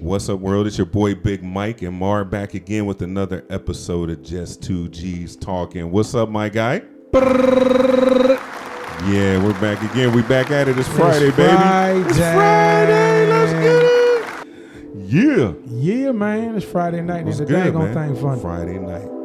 What's up, world? It's your boy Big Mike and Mar back again with another episode of Just Two G's Talking. What's up, my guy? Yeah, we're back again. We back at it. It's Friday, baby. It's Friday. Let's get it. Yeah. Yeah, man. It's Friday night It's a good, dang on man? thing fun. Friday night.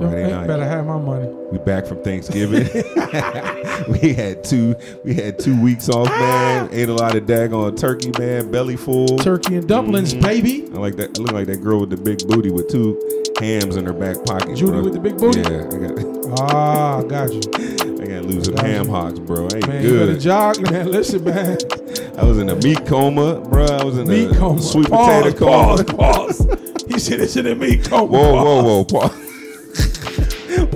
Friday night. better have my money. We back from Thanksgiving. we had two. We had two weeks off, man. Ate a lot of daggone turkey, man. Belly full. Turkey and dumplings, Mhm. baby. I like that. I look like that girl with the big booty with two hams in her back pocket. Judy bro. with the big booty? Yeah, I got. Ah, got you. I got to lose some ham you. hocks, bro. I ain't Man, you better good. jog, man. Listen, man. I was in a meat coma, bro. I was in a Meat a coma. sweet pause, potato coma. pause, pause. He said it's in a meat coma. Whoa, whoa, whoa, pause.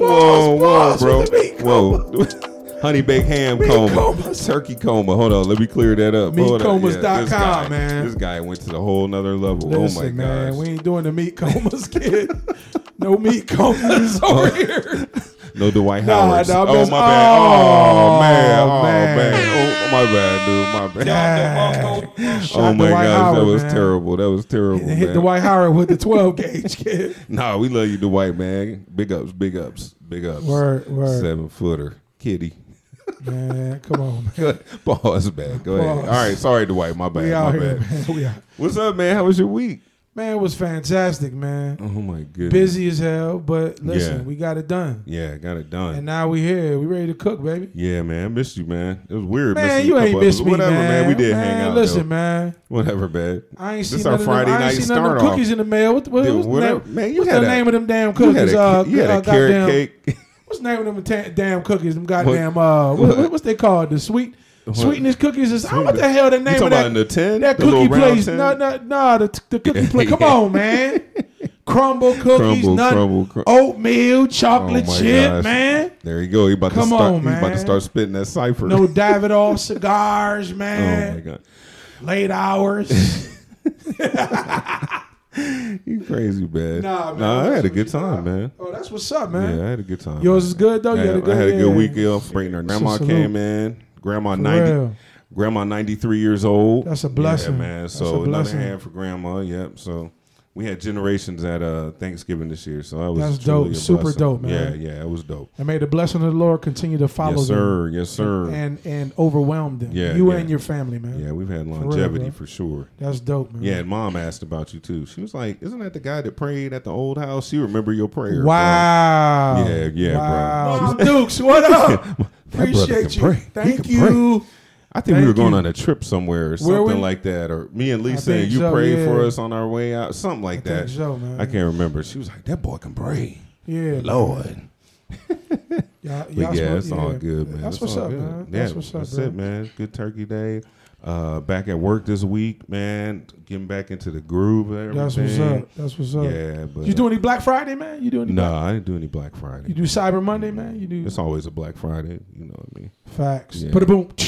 Whoa, whoa, pause bro. the meat Whoa. Honey baked ham Meat coma. comas. Turkey coma. Hold on, let me clear that up. Meatcomas.com, guy- man. This guy went to the whole nother level. Oh Listen, oh my man, gosh. we ain't doing the meat comas, kid. no meat comas oh. over here. No Dwight Howard. nah, oh my bad. Oh, Oh, man. Oh man. man. Oh my bad, dude. My bad. Dang. Oh my Dwight gosh, Howard, that was man. terrible. That was terrible. Hit the Dwight Howard with the 12 gauge, kid. Nah, we love you, Dwight, man. Big ups, big ups, big ups. Word, word. Seven footer, kitty. Man, come on, man. Pause back. Go ahead. All right, sorry, Dwight. My bad. We my out here, bad. man. We out. What's up, man? How was your week? Man, it was fantastic, man. Oh my goodness. Busy as hell, but listen, Yeah. we got it done. Yeah, got it done. And now we here. We ready to cook, baby. yeah, man. I missed you, man. It was weird. Man, you ain't couple miss episodes. me, Whatever, man. We did Man, hang out. Listen, though. man. Whatever, man. I ain't This seen our them, Friday I night ain't seen none of them start-off. cookies in the mail. What, what, Dude, what's, whatever- the name, man, you what's had the a- name of them damn You had cookies? a, uh, you had uh, a carrot goddamn- cake. What's the name of them ta- damn cookies? Them goddamn uh, what, what- what's they called? The sweet sweetness cookies. Is, I what the hell the You name talking of about that? in the tin? That The cookie place, no, no, no, the, the cookie place. Come on, man. Crumbl cookies, Crumbl, nut, crumble, crum- oatmeal, chocolate Oh chip, gosh. man. There you go. He about Come to start. on, He's about to start spitting that cipher. No Davidoff cigars, oh man. oh my god, Late hours. you crazy, man. Nah, man, Nah, I had a good time, man. oh, that's what's up, man. Yeah, I had a good time. Yours man. is good though. I You had, had a good, I had a good yeah. week off. Bringing her grandma came in. Grandma For ninety. real. Grandma ninety three years old. That's a blessing. Yeah, man. So a another hand for grandma. Yep. So we had generations at uh Thanksgiving this year. So that was That's dope. a Super blessing. dope, man. Yeah, yeah, it was dope. And may the blessing of the Lord continue to follow you. Yes, them sir. Yes, sir. and and overwhelm them. Yeah, you yeah. and your family, man. yeah, we've had real, longevity bro. for sure. That's dope, man. Yeah, and mom asked about you too. She was like, "Isn't that the guy that prayed at the old house? You remember your prayer." bro." Wow. Yeah, yeah, bro. Mom Dukes, what up? Appreciate you. pray. He Thank can you. I think we were going you. on a trip somewhere or something we? like that, or me and Lisa and you so, prayed yeah. for us on our way out, something like I that. so. I can't remember. She was like, "That boy can pray." Yeah. Lord, Y'all, but y'all yeah, it's all good, man. That's what's up, good. man. Yeah, That's what's up, that's bro. it, man. Good Turkey Day. Uh, back at work this week, man. Getting back into the groove. Everything. That's what's up. That's what's up. Yeah, but You do any Black Friday, man? You do any? No, I didn't do any Black Friday. You do Cyber Monday, man? You do It's always a Black Friday. You know what I mean? facts. Yeah. Put a boom.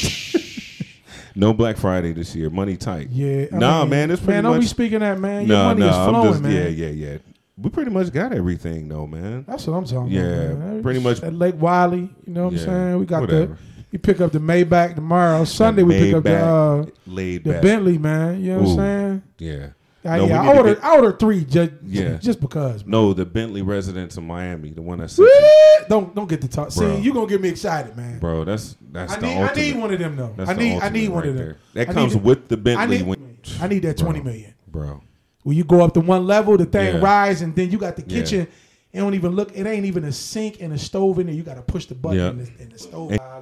No Black Friday this year. Money tight. Yeah. I Nah, mean, man, it's pretty man. Don't be speaking that, man. Your No, money no, is flowing, just man. yeah, yeah, yeah. We pretty much got everything though, man. That's what I'm talking Yeah, about. man. pretty much- At Lake Wylie, you know what Yeah, I'm saying? We got whatever. the. You pick up the Maybach tomorrow. Sunday we pick up the uh, Laid the back. Bentley, man. You know what Ooh. I'm saying? Yeah. I, No, yeah, I ordered, I ordered three just, Yeah. just because. man. No, the Bentley residence in Miami, the one you. Don't don't get the talk. Bro. See, you gonna get me excited, man. Bro, that's that's I the need I need one of them though. That's I need I need one right of them. there. That comes with the Bentley. I need when, I need that Bro. twenty million. bro. When you go up to one level, the thing Yeah. rise, and then you got the Yeah. kitchen. It don't even look. It ain't even a sink and a stove in there. You got to push the button Yeah. in, the, in the stove. La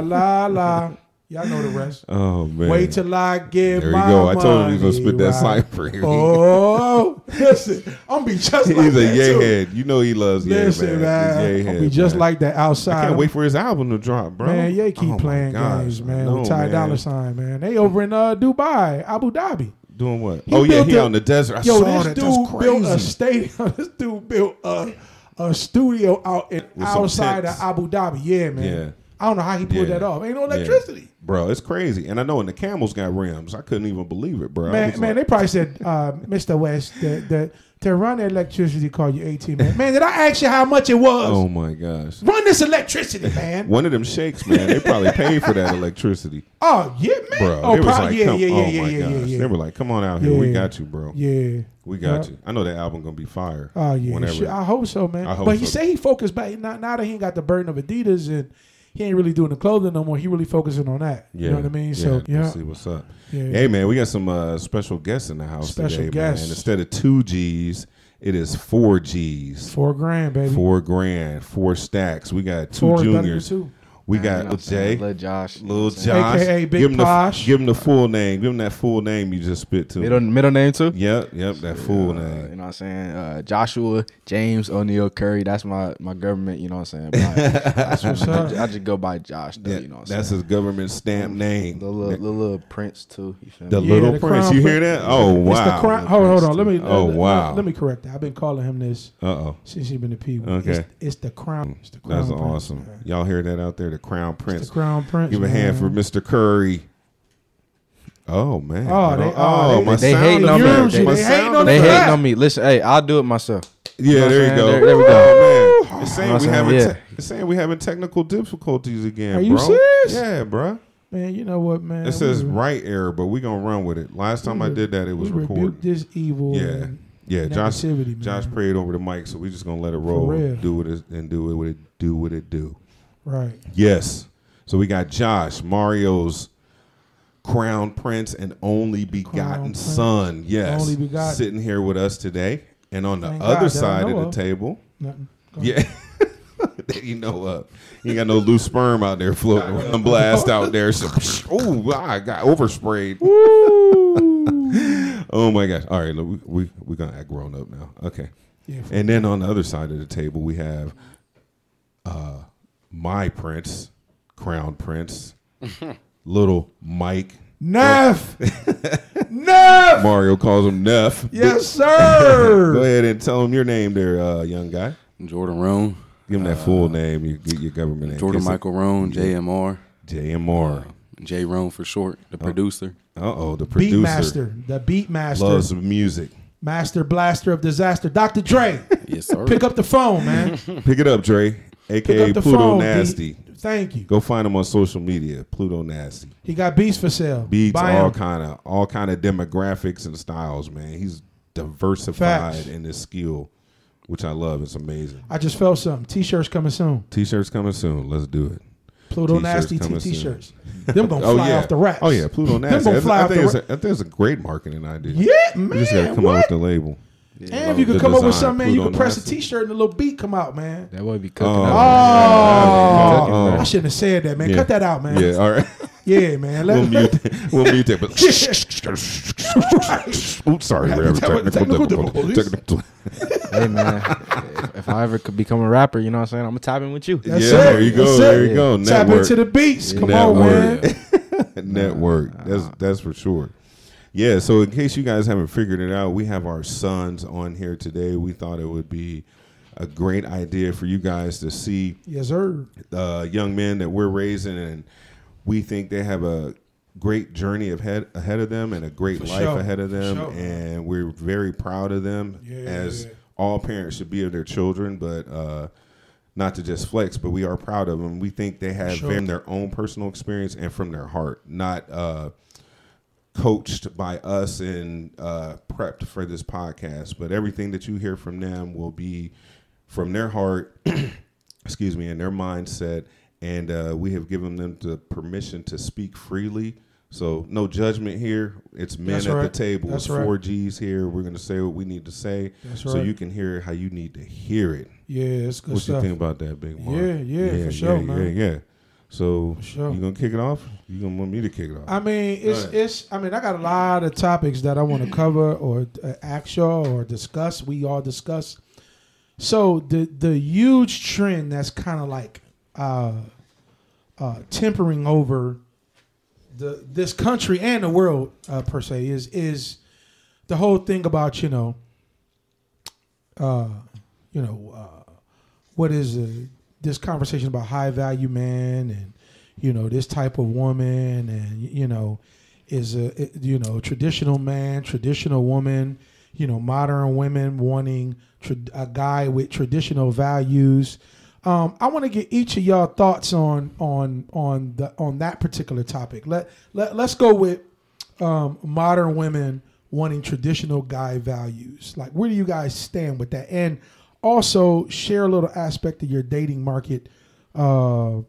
la la la. Y'all know the rest. Oh man. Wait till I get There you my go. I told him he was gonna spit that right. cipher. Oh, listen, I'm gonna be just like He's a that yay too. head. You know he loves yay, Listen, man. man, Yay I'm head, gonna be just man. like that outside. I can't wait for his album to drop, bro. Man, Ye keep Oh, playing gosh. games, man. Know, with Ty man. Dollar Sign, man. They over in uh, Dubai, Abu Dhabi. Doing what? He oh yeah, he a- out in the desert. I Yo, saw this that. dude built a stadium. this dude built a, a studio out in With outside of. Abu Dhabi. Yeah, man. Yeah. I don't know how he pulled Yeah. that off. Ain't no Yeah. electricity. bro. It's crazy. And I know, and the camels got rims. I couldn't even believe it, bro. Man, man, like, they probably said, uh, Mr. West, the, the, to run the electricity call you 18 man. Man, did I ask you how much it was? oh my gosh. Run this electricity, man. One of them shakes, man. They probably paid for that electricity, oh, yeah, man. bro. oh, they was probably, like, yeah, come, yeah, yeah, oh yeah, my yeah, gosh. yeah, yeah. They were like, come on out here. We got you, bro. Yeah. We got Yeah. you. I know that album gonna be fire. Oh yeah, Whenever. I hope so, man. I hope but he so. say he focused back now, now that he ain't got the burden of Adidas and he ain't really doing the clothing no more. He really focusing on that. Yeah. You know what I mean? Yeah. So yeah, Let's see what's up. yeah. Hey man, we got some uh, special guests in the house Special today, guests. man. Instead of two G's, it is four G's. four grand, baby. Four grand, four stacks. We got two Four is better than juniors. two. We You got what I'm? Jay, Lil Josh. Lil what I'm saying? Josh. AKA Big give him the Posh. give him the full name. Give him that full name you just spit to. Middle, middle name too? Yep, yep, that full Uh, you know what I'm saying? Uh, Joshua James O'Neal Curry. That's my, my government, you know what I'm saying? But I, That's what's I, up. ju- I just go by Josh, though, Yeah, you know what I'm that's saying? his government stamp name. The little, the little prince, too. You feel The me? Yeah, little the prince. crown You hear that? Oh It's the wow. crown. Hold, hold on. Let me. Oh, let, wow. Let, me correct that. I've been calling him this Uh oh. since he been a P. Okay. It's, it's the crown. It's the crown. That's prince. awesome. Y'all hear that out there? The crown It's prince. the crown prince. Give a hand for. Mr. Curry. Oh man. Oh, they- oh, oh, they- my they sound hating on me. effect. They- My they hating on They hating on me. Listen, hey, I'll do it myself. Yeah, know there you go. There- there we Oh, man. It's saying You know we having saying? te- it's saying we having technical difficulties again. Are you bro. serious? Yeah, bro. Man, you know what, man? It says We- right error, but we gonna run with it. Last time I did that, it was recorded. this evil. Yeah, yeah. Josh, man. Josh prayed over the mic, so we just gonna let it roll. real. Do what it and do it what it do what it do. Right. Yes. So we got Josh, Mario's crown prince and only begotten prince, son. Yes. only begotten. Sitting here with us today. And on the Thank other God side of the table, Nothing. Yeah. that you know of. You ain't got no loose sperm out there floating around. Blast out there. So, oh, I got oversprayed. oh my gosh. All right, look, we we we gonna act grown up now. Okay. Yeah. And then on the other side of the table, we have uh, my prince, crown prince, little Mike. Neff. Neff. Mario calls him Neff. Yes, sir. Go ahead and tell him your name there, uh, young guy. Jordan Roan, Give him that full name, your, your government name. Jordan Kiss it. Michael Roan, JMR, JMR. J Roan for short, the producer. Uh oh, the Beat producer master. The beat master. loves music. Master blaster of disaster. Dr. Dre. Yes, sir. Pick up the phone, man. Pick it up, Dre, Pick aka Pluto phone. Nasty. D. Thank you. Go find him on social media, Pluto Nasty. He got beats for sale. Beats Buy all 'em. kind of all kind of demographics and styles, man. He's diversified Facts. in his skill, which I love. It's amazing. I just felt something. T-shirts coming soon. T-shirts coming soon. Let's do it. Pluto T-shirts Nasty T. T-shirts. Them gonna Oh fly yeah, off the racks. Oh yeah, Pluto Nasty. Them gonna I, fly I off think the a, I think it's a great marketing idea. Yeah, You just gotta man. come up with the label. And if you could The come up with design, something, man, you could press a Nasty. T-shirt and a little beat come out, man. That would be cooking Oh. up. Oh, Oh. I shouldn't have said that, man. Yeah. Cut that out, man. Yeah, all right. Yeah, man. we'll Let, mute. We'll mute that. But Oops, sorry, we're having Technical technical difficulties. difficulties. Technical- hey, man. if, if I ever could become a rapper, you know what I'm saying? I'm going to tap in with you. That's yeah, it. there you go. That's There it. you go. tap Network. into the beats. Come Network. on, man. Network. That's that's for sure. Yeah. So in case you guys haven't figured it out, we have our sons on here today. We thought it would be a great idea for you guys to see Yes, sir. uh, young men that we're raising, and we think they have a great journey ahead ahead of them and a great For life sure. ahead of them, sure. and we're very proud of them Yeah, as yeah. all parents should be of their children, but. Uh, not to just flex, but we are proud of them. We think they have Sure. from their own personal experience and from their heart, not uh, coached by us and uh, prepped for this podcast. But everything that you hear from them will be from their heart, excuse me, and their mindset. And uh, we have given them the permission to speak freely. So no judgment here. It's men That's at the table. That's it's right. four G's here. We're gonna say what we need to say, That's so right. you can hear how you need to hear it. Yeah, it's good What stuff. you think about that, Big Mark? Yeah, yeah, for sure, yeah, man. Yeah, yeah. So For sure. you gonna kick it off? You gonna want me to kick it off? I mean, it's it's. I mean, I got a lot of topics that I want to cover or uh, ask y'all or discuss. We all discuss. So the the huge trend that's kind of like uh, uh, tempering over the this country and the world uh, per se is is the whole thing about you know, uh, you know, uh, what is it? This conversation about high value man and you know this type of woman and you know is a you know traditional man, traditional woman, you know modern women wanting tra- a guy with traditional values. Um, I want to get each of y'all thoughts on on on the on that particular topic. Let let let's go with um, modern women wanting traditional guy values. Like, where do you guys stand with that? And also share a little aspect of your dating market uh,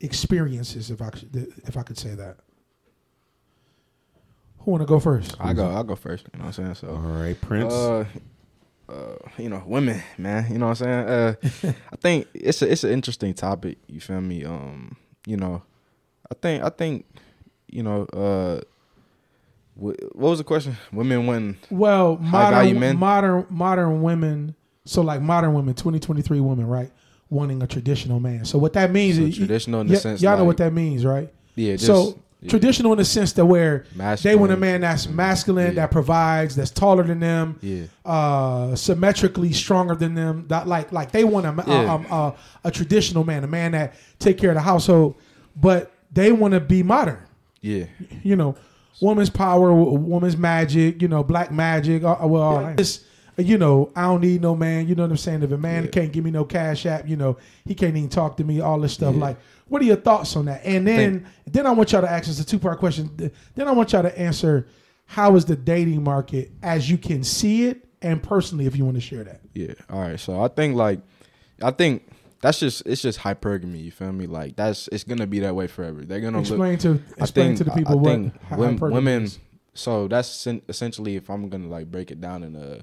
experiences, if I could, if I could say that. Who want to go first? I go. I'll go first. You know what I'm saying? So, All right, Prince. uh, uh, you know, women, man. You know what I'm saying? Uh, I think it's a it's an interesting topic. You feel me? Um, you know, I think I think, you know, uh, wh- what was the question? Women when Well, High value modern men? modern modern women. So like modern women, 2023 women, right? Wanting a traditional man. So what that means So is traditional in the y- sense y'all know what that means, right? yeah, just, so yeah, traditional in the sense that where they masculine. want a man that's masculine, Yeah. that provides, that's taller than them, Yeah, uh, symmetrically stronger than them. That like like they want a, a, Yeah. um, a, a traditional man, a man that take care of the household, but they want to be modern. yeah, You know, woman's power, woman's magic. You know, black magic. Uh, well, all that. You know, I don't need no man. You know what I'm saying? If a man Yeah. can't give me no cash app, you know, he can't even talk to me. All this stuff. Yeah. Like, what are your thoughts on that? And then, then I want y'all to ask us a two part question. Then I want y'all to answer: How is the dating market as you can see it, and personally, if you want to share that? yeah. All right. So I think like, I think that's just it's just hypergamy. You feel me? Like that's it's gonna be that way forever. They're gonna look. Explain to I explain think to the people I what think hypergamy women. is. So that's sen- essentially if I'm gonna like break it down in a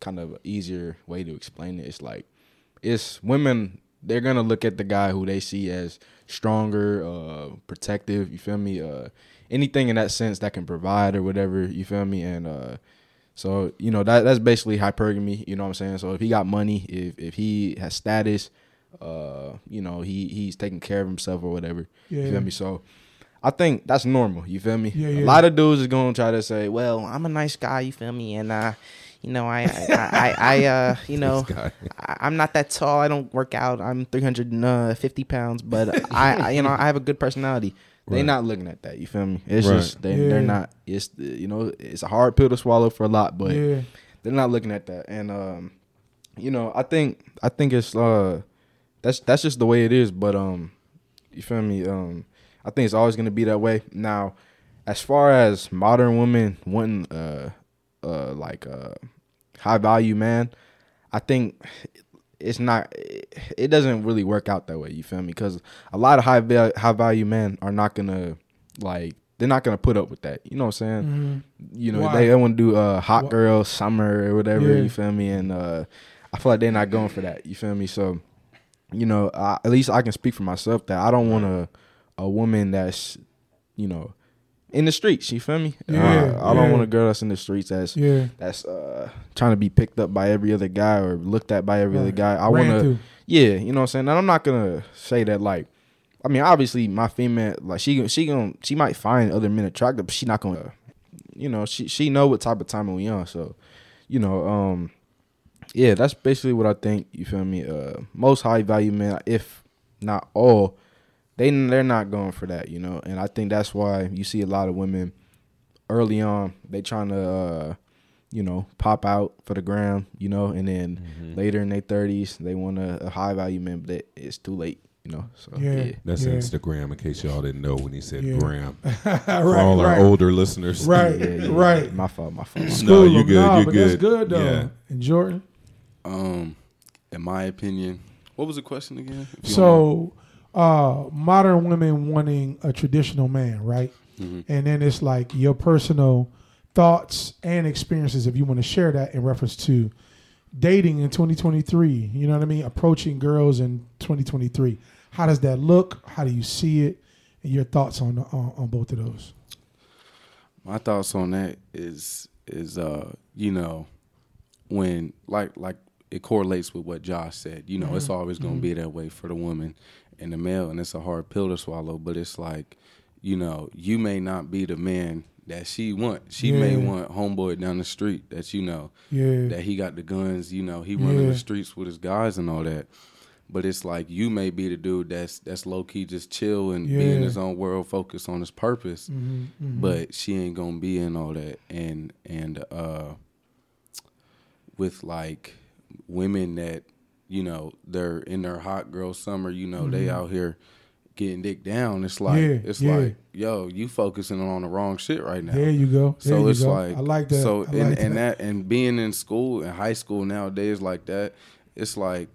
kind of easier way to explain it, it's like it's women. They're gonna look at the guy who they see as stronger, uh, protective. You feel me? Uh, anything in that sense that can provide or whatever. You feel me? And uh, so you know that that's basically hypergamy. You know what I'm saying? So if he got money, if if he has status, uh, you know he he's taking care of himself or whatever. Yeah, You yeah. feel me? So I think that's normal. You feel me? Yeah, A yeah. lot of dudes is gonna try to say, "Well, I'm a nice guy, you feel me? And uh, you know, I, I, I, I uh, you know, I, I'm not that tall. I don't work out. I'm 350 pounds, but I, I, you know, I have a good personality. they Right. not looking at that." You feel me? It's Right. just they Yeah. they're not. It's you know it's a hard pill to swallow for a lot, but yeah, they're not looking at that. And um, you know, I think I think it's uh, that's that's just the way it is. But um, you feel me? Um, I think it's always gonna be that way. Now, as far as modern women wanting uh, uh, like uh, high value man, I think it's not. It doesn't really work out that way. You feel me? Because a lot of high val- high value men are not gonna like. They're not gonna put up with that. You know what I'm saying? Mhm. you know Why? they, they want to do uh hot Why? girl summer or whatever Yeah. you feel me and uh i feel like they're not going for that you feel me so you know I, at least i can speak for myself that i don't want a a woman that's you know in the streets you feel me Yeah, uh, i don't yeah. want a girl that's in the streets that's yeah. that's uh trying to be picked up by every other guy or looked at by every other guy i want to yeah, you know what I'm saying. And I'm not gonna say that like, I mean, obviously my female like she she gonna she might find other men attractive, but she not gonna, you know, she she know what type of time we on. So, you know, um, yeah, that's basically what I think. You feel me? Uh, most high value men, if not all, they they're not going for that, you know. And I think that's why you see a lot of women early on they trying to. uh you know, pop out for the gram, you know, and then Mm-hmm. later in their thirties they want a, a high value man, but it's too late, you know. So Yeah. yeah, That's Yeah. Instagram, in case y'all didn't know when he said Yeah. gram. right, For all our right. older listeners. Right. Yeah, yeah, right. My fault, my fault. My fault. No, you them. good, Nah, you but that's good. good though. Yeah. And Jordan. Um, in my opinion, what was the question again? If you don't So, uh, modern women wanting a traditional man, right? mind. And then it's like your personal thoughts and experiences, if you want to share that in reference to dating in 2023. You know what I mean? Approaching girls in 2023. How does that look? How do you see it? And your thoughts on on, on both of those? My thoughts on that is is uh you know when like like it correlates with what Josh said. You know, it's always going to be that way for the woman and the male, and it's a hard pill to swallow. But it's like, you know, you may not be the man that she want. She may want homeboy down the street that you know Yeah. that he got the guns. You know, he running Yeah. the streets with his guys and all that. but it's like you may be the dude that's that's low key just chill and be in his own world, focus on his purpose. Mhm, mhm. But she ain't gonna be in all that, and and uh, with like women that you know they're in their hot girl summer, you know they out here getting dick down. It's like Mm-hmm. Yeah, it's yeah. like yo, you focusing on the wrong shit right now. there you go. There So you it's go. like I like that. So I and, like and that and being in school and high school nowadays like that, it's like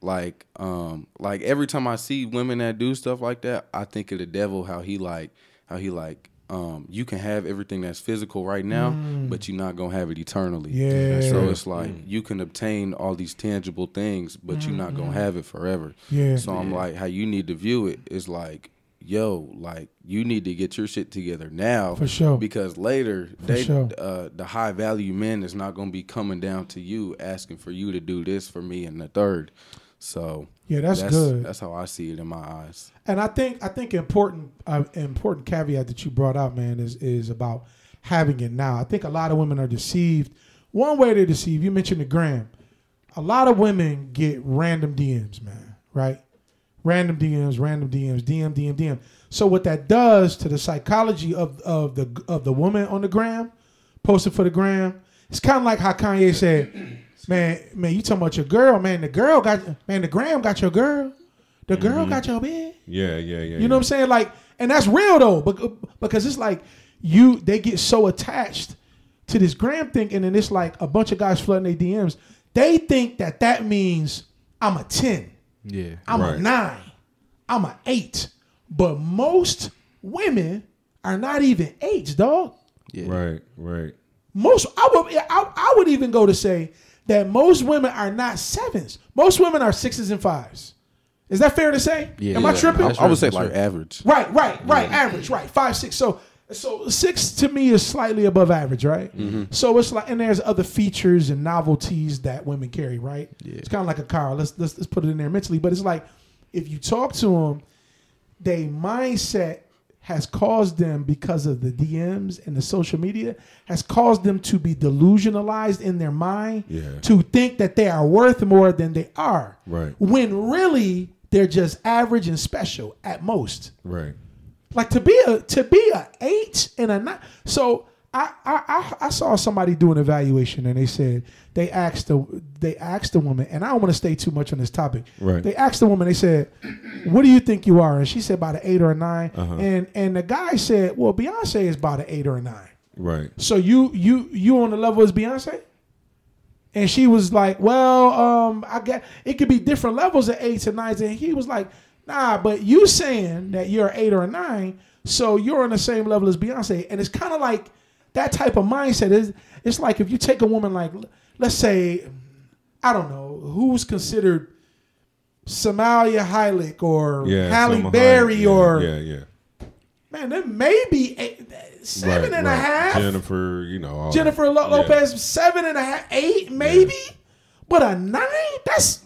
like um like every time I see women that do stuff like that, I think of the devil how he like how he like um you can have everything that's physical right now, but you're not gonna have it eternally. Mm. Yeah. So it's like you can obtain all these tangible things, but you're not gonna have it forever. Mm-hmm. Yeah. So I'm like, how you need to view it is like, yo, like you need to get your shit together now For sure. because later they sure. uh, the high value men is not going to be coming down to you asking for you to do this for me and the third. So Yeah, that's that's good. That's how I see it in my eyes. And I think I think important uh, important caveat that you brought out, man, is is about having it now. I think a lot of women are deceived. One way they're deceived, you mentioned the gram. A lot of women get random DMs, man, right? Random DMs, random DMs, DM, DM, DM. So what that does to the psychology of of the of the woman on the gram, posted for the gram, it's kind of like how Kanye said, "Man, man, you talking about your girl, man? The girl got, man, the gram got your girl, the girl mm-hmm. got your bitch." Yeah, yeah, yeah. You know what I'm saying? Like, and that's real though, bec- because it's like you they get so attached to this gram thing, and then it's like a bunch of guys flooding their DMs. They think that that means I'm a ten, Yeah. I'm a nine, I'm a eight, but most women are not even eights, dog. Yeah. Right, right. Most I would I, I would even go to say that most women are not sevens. Most women are sixes and fives. Is that fair to say? Yeah. Am I tripping? I, I would say like right. average. Right, right, right. Average, right. Five, six. So, so six to me is slightly above average, right? Mm-hmm. So it's like, and there's other features and novelties that women carry, right? Yeah. It's kind of like a car. Let's, let's let's put it in there mentally, but it's like if you talk to them, their mindset has caused them because of the DMs and the social media has caused them to be delusionalized in their mind Yeah. to think that they are worth more than they are. Right. When really they're just average and special at most. Right. Like to be a to be a eight and a nine. So I I I, saw somebody do an evaluation and they said they asked the they asked the woman and I don't want to stay too much on this topic. Right. They asked the woman. They said, "What do you think you are?" And she said about an eight or a 9 Uh-huh. And and the guy said, "Well, Beyonce is about an eight or a nine. Right. So you you you on the level as Beyonce?" And she was like, "Well, um, I get it could be different levels of eights and nines." And he was like, "Nah, but you saying that you're an eight or a nine, so you're on the same level as Beyonce." And it's kind of like that type of mindset. Is it's like if you take a woman like, let's say, I don't know, who's considered Salma Hayek or Yeah. Halle Selma Berry Yeah, or yeah, yeah. man, there may be eight, seven Right, and a half. Jennifer, you know. all Jennifer that. Lo- Yeah. Lopez, seven and a half, eight maybe, but a nine. That's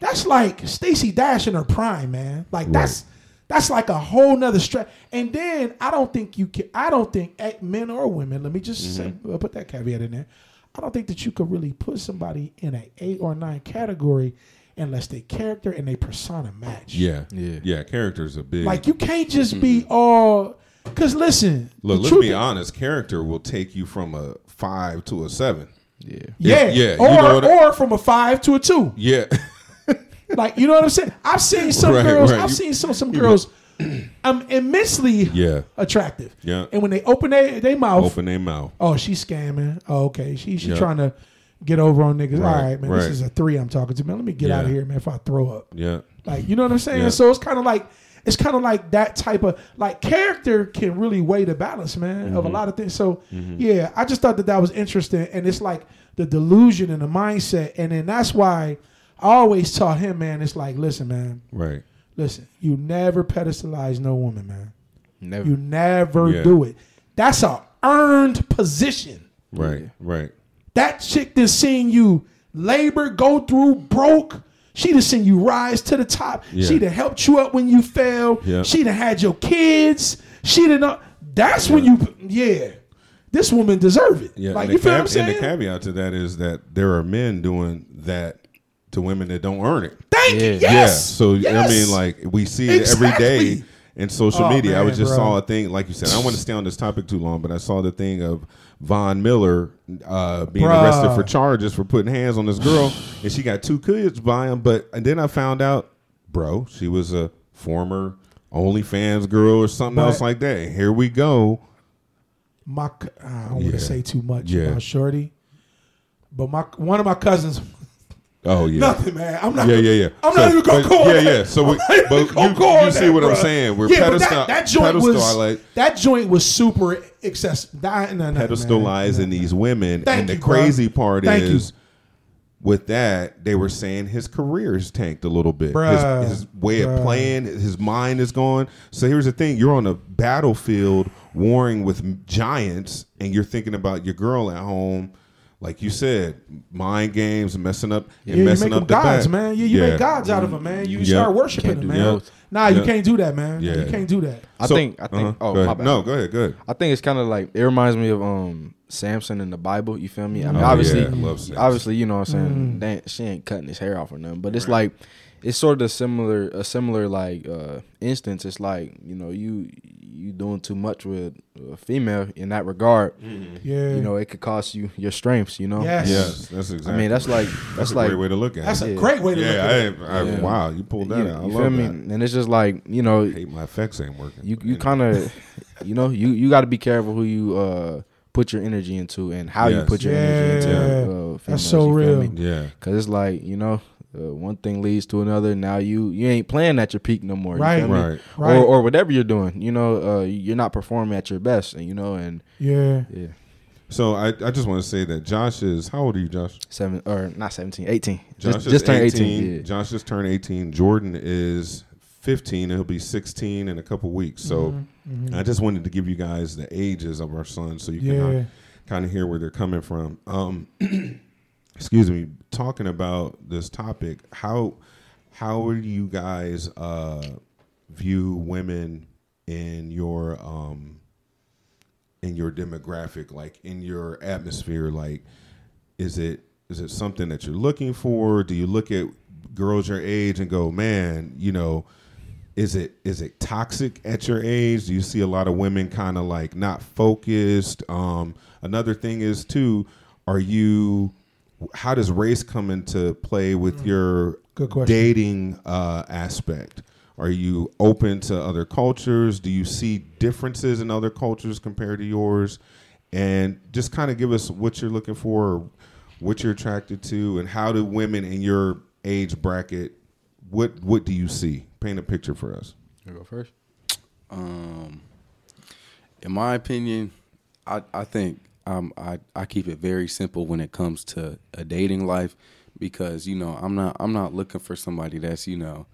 that's like Stacey Dash in her prime, man. Like that's that's like a whole nother strap. And then I don't think you can. I don't think men or women. Let me just say, uh, put that caveat in there. I don't think that you could really put somebody in an eight or nine category unless their character and their persona match. Yeah. Yeah. Yeah. Character's a big. Like you can't just be all. Cause listen, Look, let's be is- honest. Character will take you from a five to a seven. Yeah. Yeah, yeah, you or know what I- or from a five to a two. Yeah. Like you know what I'm saying? I've seen some Right, girls. right. I've seen some some girls. I'm immensely yeah. attractive. Yeah. And when they open their their mouth, Open their mouth. oh, she's scamming. Oh, okay, she she's Yeah. trying to get over on niggas. All Right, right, man, right. this is a three I'm talking to. Man, let me get out of here, man. If I throw up, Yeah. like you know what I'm saying. Yeah. So it's kind of like it's kind of like that type of like character can really weigh the balance, man, of a Mm-hmm. lot of things. So yeah, I just thought that that was interesting, and it's like the delusion and the mindset, and then that's why I always taught him, man. It's like, listen, man, Right. listen, you never pedestalize no woman, man. Never. You never Yeah. do it. That's a earned position. Right. Right. That chick that seen you labor, go through, broke. She done seen you rise to the top. Yeah. She done helped you up when you fell. Yeah. She done had your kids. She done. know- That's when you. Yeah. This woman deserve it. Yeah. Like and, you the feel what I'm saying? and the caveat to that is that there are men doing that to women that don't earn it. Thank you. Yeah. Yeah. Yes. So Yes. I mean, like we see it every Exactly. day in social Oh, media. I was just bro. saw a thing, like you said. I don't want to stay on this topic too long, but I saw the thing of Von Miller uh, being Bruh. arrested for charges for putting hands on this girl, and she got two kids by him. But and then I found out, bro, she was a former OnlyFans girl or something But- else like that. Here we go. my I don't want to say too much Yeah. about Shorty, but my one of my cousins, Oh yeah. nothing, man. I'm not. Yeah, yeah, yeah. I'm So- not even gonna but- go. Yeah, that. yeah. So, we, but you, go you see that, what I'm saying? We're yeah, but pedestal, that, that joint was pedestal, that joint was super excessive. That, no, no, man. pedestalizing these women. Thank and the you, bro. part Thank you. with that, they were saying his career is tanked a little bit. Bruh. His, his way Bruh. of playing, his mind is gone. So here's the thing: you're on a battlefield warring with giants, and you're thinking about your girl at home. Like you said, mind games, messing up, Yeah, and you messing make them up the gods, back. man. You, you Yeah. make gods out of them, man. You Yeah. start worshiping Can't them, do man. both. Nah, you can't do that, man. Yeah. You can't do that. I So- think I think uh-huh. oh Go my bad. no, go ahead, go ahead. I think it's kind of like it reminds me of um Samson in the Bible. You feel me? I mean, Oh, obviously, yeah, I love obviously, you know what I'm saying. Mm. They she ain't cutting his hair off or nothing, but it's like it's sort of similar, a similar like uh instance. It's like you know you you doing too much with a female in that regard. Yeah. You know, it could cost you your strengths. You know. Yes. Yes, that's exactly. I mean, that's like that's, that's a like great way to look at it. that's it. a great way to look yeah, at it. I, I, Yeah. wow, you pulled that you, out. I you love feel me? that. And it's just like you know, hate my effects ain't working. you you kind of you know you you got to be careful who you uh put your energy into and how you put your energy into. Uh, females, so you feel real. me? yeah. Cause it's like you know, uh, one thing leads to another. Now you you ain't playing at your peak no more. Right. feel? Right. Right. Or or whatever you're doing. You know, uh, you're not performing at your best, and you know, and yeah. yeah, So I, I just want to say that Josh is how old are you, Josh? seven or not 17, 18. Josh just is just turned 18. yeah. Josh just turned 18. Jordan is 15 and he'll be 16 in a couple weeks. So Mhm. I just wanted to give you guys the ages of our sons so you can kind of hear where they're coming from. Um, excuse me, talking about this topic, how how do you guys uh, view women in your um, in your demographic, like in your atmosphere? Like, is it is it something that you're looking for? Do you look at girls your age and go, man, you know? is it is it toxic at your age do you see a lot of women kind of like not focused um another thing is too are you how does race come into play with your Good dating uh aspect? Are you open to other cultures? Do you see differences in other cultures compared to yours? And just kind of give us what you're looking for or what you're attracted to and how do women in your age bracket what what do you see? Paint a picture for us. You go first. Um, in my opinion, I I think um I I keep it very simple when it comes to a dating life because you know I'm not I'm not looking for somebody that's you know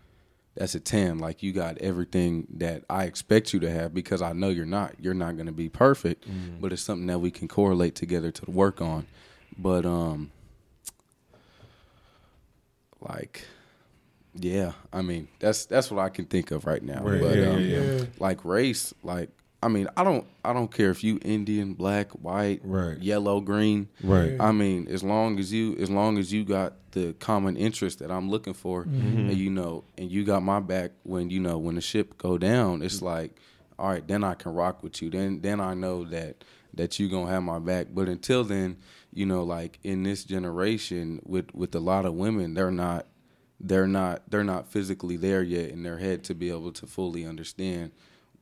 that's a 10 like you got everything that I expect you to have because I know you're not. You're not going to be perfect but it's something that we can correlate together to work on. But um like yeah I mean that's that's what I can think of right now. Right, but yeah, um, yeah, yeah. like race like I mean I don't I don't care if you Indian black white Right. yellow green right I mean, as long as you, as long as you got the common interest that I'm looking for, mm-hmm. and you know, and you got my back when you know when the ship go down, it's like, all right, then I can rock with you. Then, then I know that that you gonna have my back. But until then, you know, like in this generation, with with a lot of women, they're not, they're not, they're not physically there yet in their head to be able to fully understand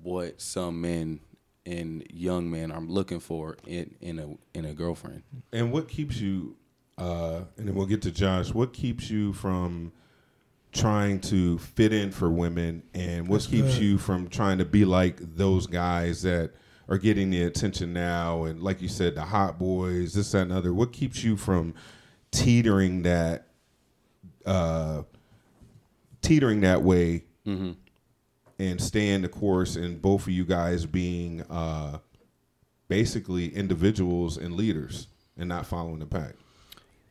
what some men and young men are looking for in in a in a girlfriend. and what keeps you uh and then we'll get to josh what keeps you from trying to fit in for women and what That's keeps good. you from trying to be like those guys that are getting the attention now and like you said the hot boys this that and other what keeps you from teetering that uh teetering that way and staying the course and both of you guys being uh basically individuals and leaders and not following the pack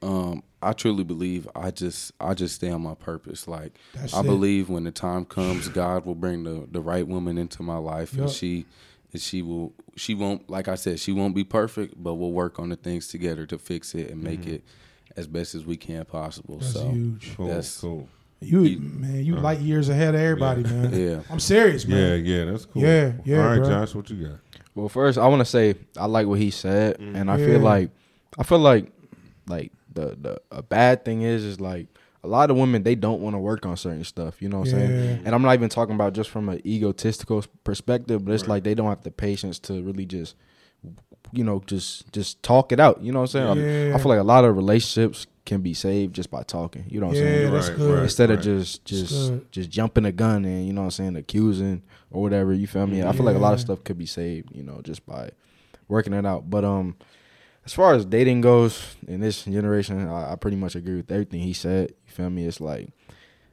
Um, I truly believe I just I just stay on my purpose. Like That's I it. believe when the time comes, God will bring the the right woman into my life, and she and she will she won't like I said she won't be perfect, but we'll work on the things together to fix it and make Mm-hmm. it as best as we can possible. That's so huge. Cool, That's- cool. You You- man, you Uh, light years ahead of everybody, man. yeah. I'm serious, man. Yeah, yeah, that's cool. Yeah, yeah, All right, bro. Josh, what you got? Well, first I want to say I like what he said, Mm-hmm. and I Yeah. feel like I feel like like the the a bad thing is is like a lot of women they don't want to work on certain stuff. You know what I'm Yeah. saying? And I'm not even talking about just from an egotistical perspective, but it's Right. like they don't have the patience to really just you know just just talk it out. You know what I'm saying? Yeah. I feel like a lot of relationships can be saved just by talking. You know what I'm Yeah, saying? that's Right, good. right. Instead of just just just jumping a gun and you know what I'm saying accusing or whatever you feel me I feel like a lot of stuff could be saved you know just by working it out but um as far as dating goes in this generation I, I pretty much agree with everything he said you feel me it's like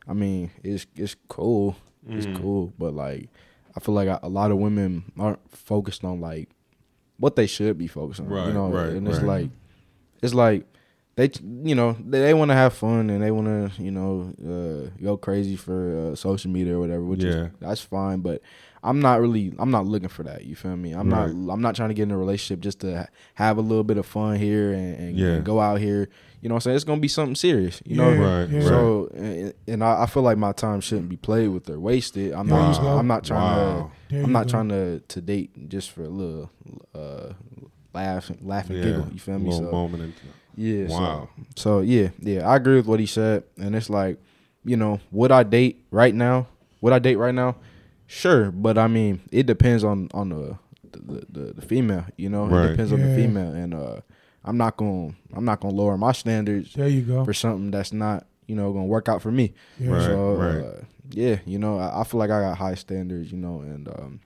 I mean it's it's cool it's Mhm. cool but like I feel like a, a lot of women aren't focused on like what they should be focused on Right, you know right, and it's right. like it's like they you know they, they want to have fun and they want to you know uh, go crazy for uh, social media or whatever which Yeah. is that's fine but i'm not really i'm not looking for that you feel me i'm Right. not i'm not trying to get in a relationship just to ha- have a little bit of fun here and, and, Yeah. and go out here you know what i'm saying it's gonna be something serious you know Right, yeah. right. so and, and I, I feel like my time shouldn't be played with or wasted i'm There not i'm not trying Wow. To i'm not go. trying to to date just for a little uh laugh laugh and Yeah, giggle you feel me little so moment. In, yeah. so- Wow. So, yeah, yeah, I agree with what he said, and it's like, you know, would I date right now? Would I date right now? Sure, but I mean, it depends on on the the, the, the female. You know, Right. it depends on the female, and uh, I'm not gonna I'm not gonna lower my standards There you go. for something that's not you know gonna work out for me. Yeah. Right. so, right. Uh, yeah, you know, I, I feel like I got high standards. You know, and um,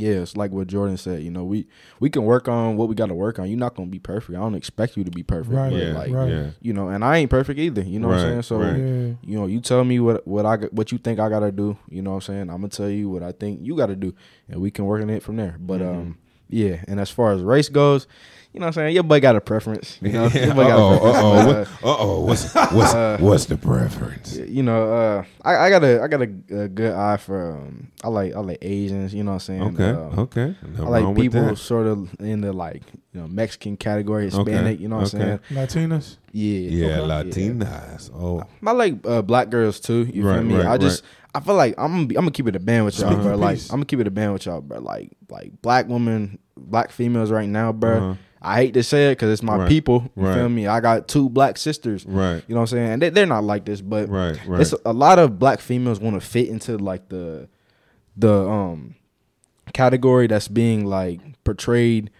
yeah, it's like what Jordan said. You know, we we can work on what we got to work on. You're not gonna be perfect. I don't expect you to be perfect. Right, yeah, like, right. yeah. you know, and I ain't perfect either. You know what I'm saying? So right. Yeah. you know, you tell me what what I what you think I gotta do. You know what I'm saying? I'm gonna tell you what I think you gotta do, and we can work on it from there. But Mm-hmm. um, yeah. And as far as race goes, you know what I'm saying? Your boy got a preference. You know, your boy got Uh-oh, preference. uh-oh, what- uh-oh, what's what's Uh, what's the preference? you know, uh, I, I got a I got a, a good eye for um, I like I like Asians. You know what I'm saying? Okay, Um, okay. Nothing I like people sort of in the like you know Mexican category, Hispanic. You know what okay. I'm saying? Latinas. Yeah, Yeah, okay. Latinas. Oh, I like uh, black girls too. You Right, feel me? right, I just I feel like I'm gonna be, I'm gonna keep it a band with y'all, Speak bro. Like. I'm gonna keep it a band with y'all, bro. Like like black women, black females right now, bro. Uh-huh. I hate to say it because it's my Right, people. You right. feel me? I got two black sisters. right, You know what I'm saying? And they, they're not like this, but right, right. it's a lot of black females want to fit into like the the um category that's being like portrayed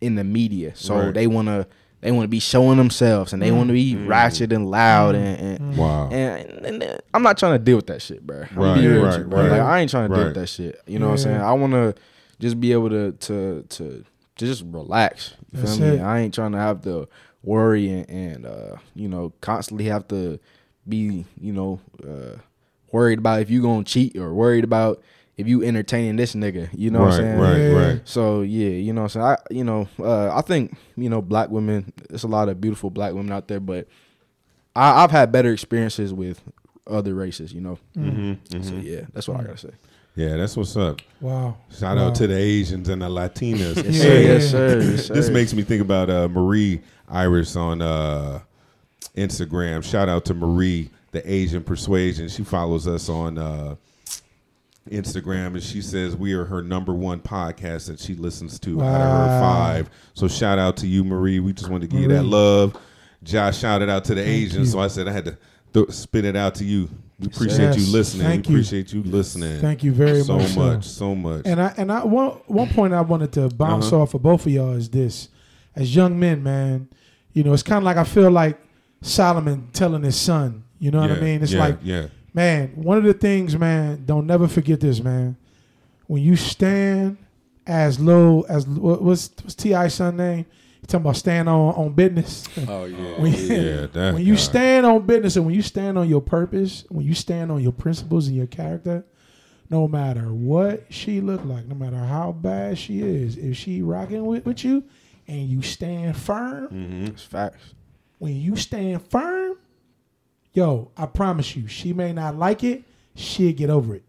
in the media. So Right. they want to they want to be showing themselves and they want to be Mm. ratchet and loud and, and wow. and, and, and I'm not trying to deal with that shit, bro. I'm Right, be real with right, you, bro. right. Like I ain't trying to deal with that shit. You know what I'm saying? I want to just be able to to to to just relax. You That's feel me? it. I ain't trying to have to worry and, and uh you know constantly have to be you know uh worried about if you gonna cheat or worried about if you entertaining this nigga. You know what I'm saying? right, Yeah. right. So yeah, you know, what I'm saying I, you know, uh, I think you know, black women. There's a lot of beautiful black women out there, but I, I've had better experiences with other races. You know, Mm-hmm, so yeah, that's what I gotta say. Yeah, that's what's up. Wow. Shout Wow. out to the Asians and the Latinas. Yes, Yeah. sir. Yes, sir. Yes, sir. This makes me think about uh, Marie Iris on uh, Instagram. Shout out to Marie, the Asian Persuasion. She follows us on uh, Instagram, and she says we are her number one podcast that she listens to out of her five. So shout out to you, Marie. We just wanted to give you that love. Josh shouted out to the Thank Asians, you. so I said I had to th- spit it out to you. We appreciate Yes. you listening. Thank we you. appreciate you listening. Thank you very so much. so. much, so much. And I and I one one point I wanted to bounce Uh-huh. off of both of y'all is this: as young men, man, you know, it's kind of like I feel like Solomon telling his son. You know what I mean? It's yeah, like, yeah. man, one of the things, man, don't never forget this, man. When you stand as low as what, what's what's T.I. son name? He talking about stand on on business. Oh yeah. When- yeah. Yeah, that when you guy. stand on business and when you stand on your purpose, when you stand on your principles and your character, no matter what she look like, no matter how bad she is, if she rocking with, with you and you stand firm, Mhm. It's facts. when you stand firm, yo, I promise you, she may not like it, she'll get over it.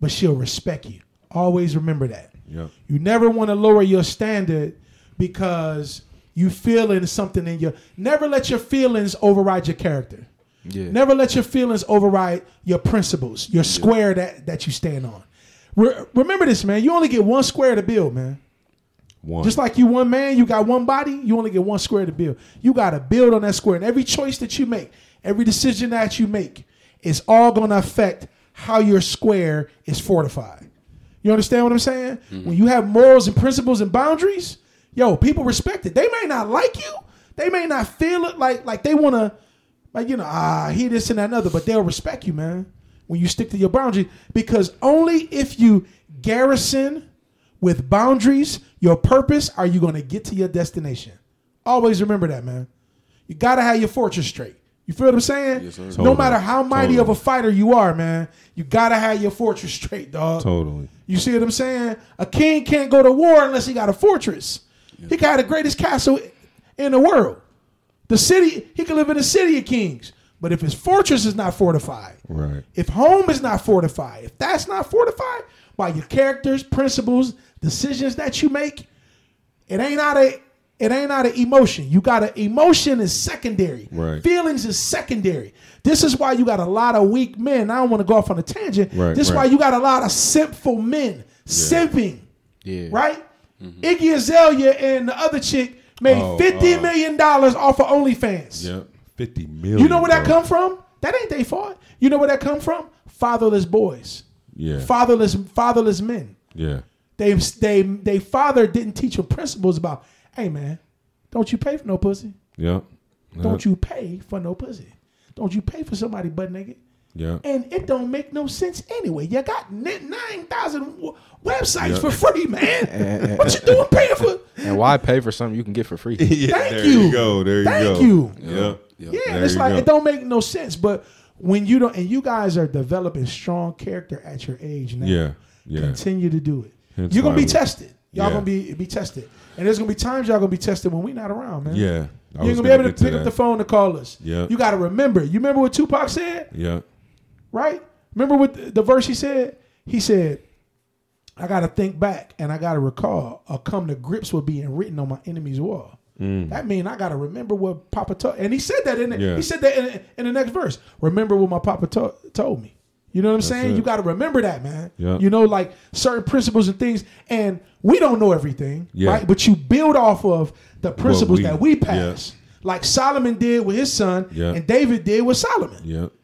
But she'll respect you. Always remember that. Yep. You never want to lower your standard because you feeling something in your. Never let your feelings override your character. Yeah. Never let your feelings override your principles, your square that that you stand on. Re- remember this, man. You only get one square to build, man. One. Just like you one man, you got one body, you only get one square to build. You got to build on that square. And every choice that you make, every decision that you make, is all going to affect how your square is fortified. You understand what I'm saying? Mm-hmm. When you have morals and principles and boundaries, yo, people respect it. They may not like you. They may not feel it like like they want to, like you know, ah, hear this and that and other, but they'll respect you, man. When you stick to your boundary, because only if you garrison with boundaries, your purpose, are you going to get to your destination. Always remember that, man. You got to have your fortress straight. You feel what I'm saying? Yes, sir. No Totally. matter how mighty of a fighter you are, man, you got to have your fortress straight, dog. totally. You see what I'm saying? A king can't go to war unless he got a fortress. He got the greatest castle in the world. The city, he can live in a city of kings. But if his fortress is not fortified, Right. if home is not fortified, if that's not fortified by your characters, principles, decisions that you make, it ain't out of it ain't out of emotion. You got to emotion is secondary. Right. Feelings is secondary. This is why you got a lot of weak men. I don't want to go off on a tangent. Right, this is right. why you got a lot of sinful men simping. Yeah. Right? Iggy Azalea and the other chick made Mm-hmm. Oh, fifty uh, million dollars off of OnlyFans. Yep. Fifty million. You know where that bro. come from? That ain't they fault. You know where that come from? Fatherless boys. Yeah. Fatherless fatherless men. Yeah. They they they father didn't teach them principles about, hey man, don't you pay for no pussy. Yep. Don't you pay for no pussy. Don't you pay for somebody butt naked. Yep. And it don't make no sense anyway. You got nine thousand websites Yeah. for free, man. what you doing paying for? And why pay for something you can get for free? yeah, Thank there you. you. go. There you Thank go. you. Yep. Yep. Yeah, There it's like go. it don't make no sense. But when you don't, and you guys are developing strong character at your age now. Yeah. Yeah. Continue to do it. Hence You're gonna be tested. Y'all Yeah. gonna be be tested, and there's gonna be times y'all gonna be tested when we not around, man. Yeah. I You ain't gonna be able to to pick up the phone to call us. Yeah. You got to remember. You remember what Tupac said, Yeah. Right? Remember what the, the verse he said? He said, "I got to think back and I got to recall or come to grips with being written on my enemy's wall." That mean I got to remember what Papa told. And he said that in the, Mm. Yeah. he said that in, in the next verse. Remember what my Papa to- told me. You know what I'm saying? it. You got to remember that, man. Yeah. You know, like certain principles and things, and we don't know everything, Yeah. right? But you build off of the principles we- that we pass, like Solomon did with his son, and David did with Solomon.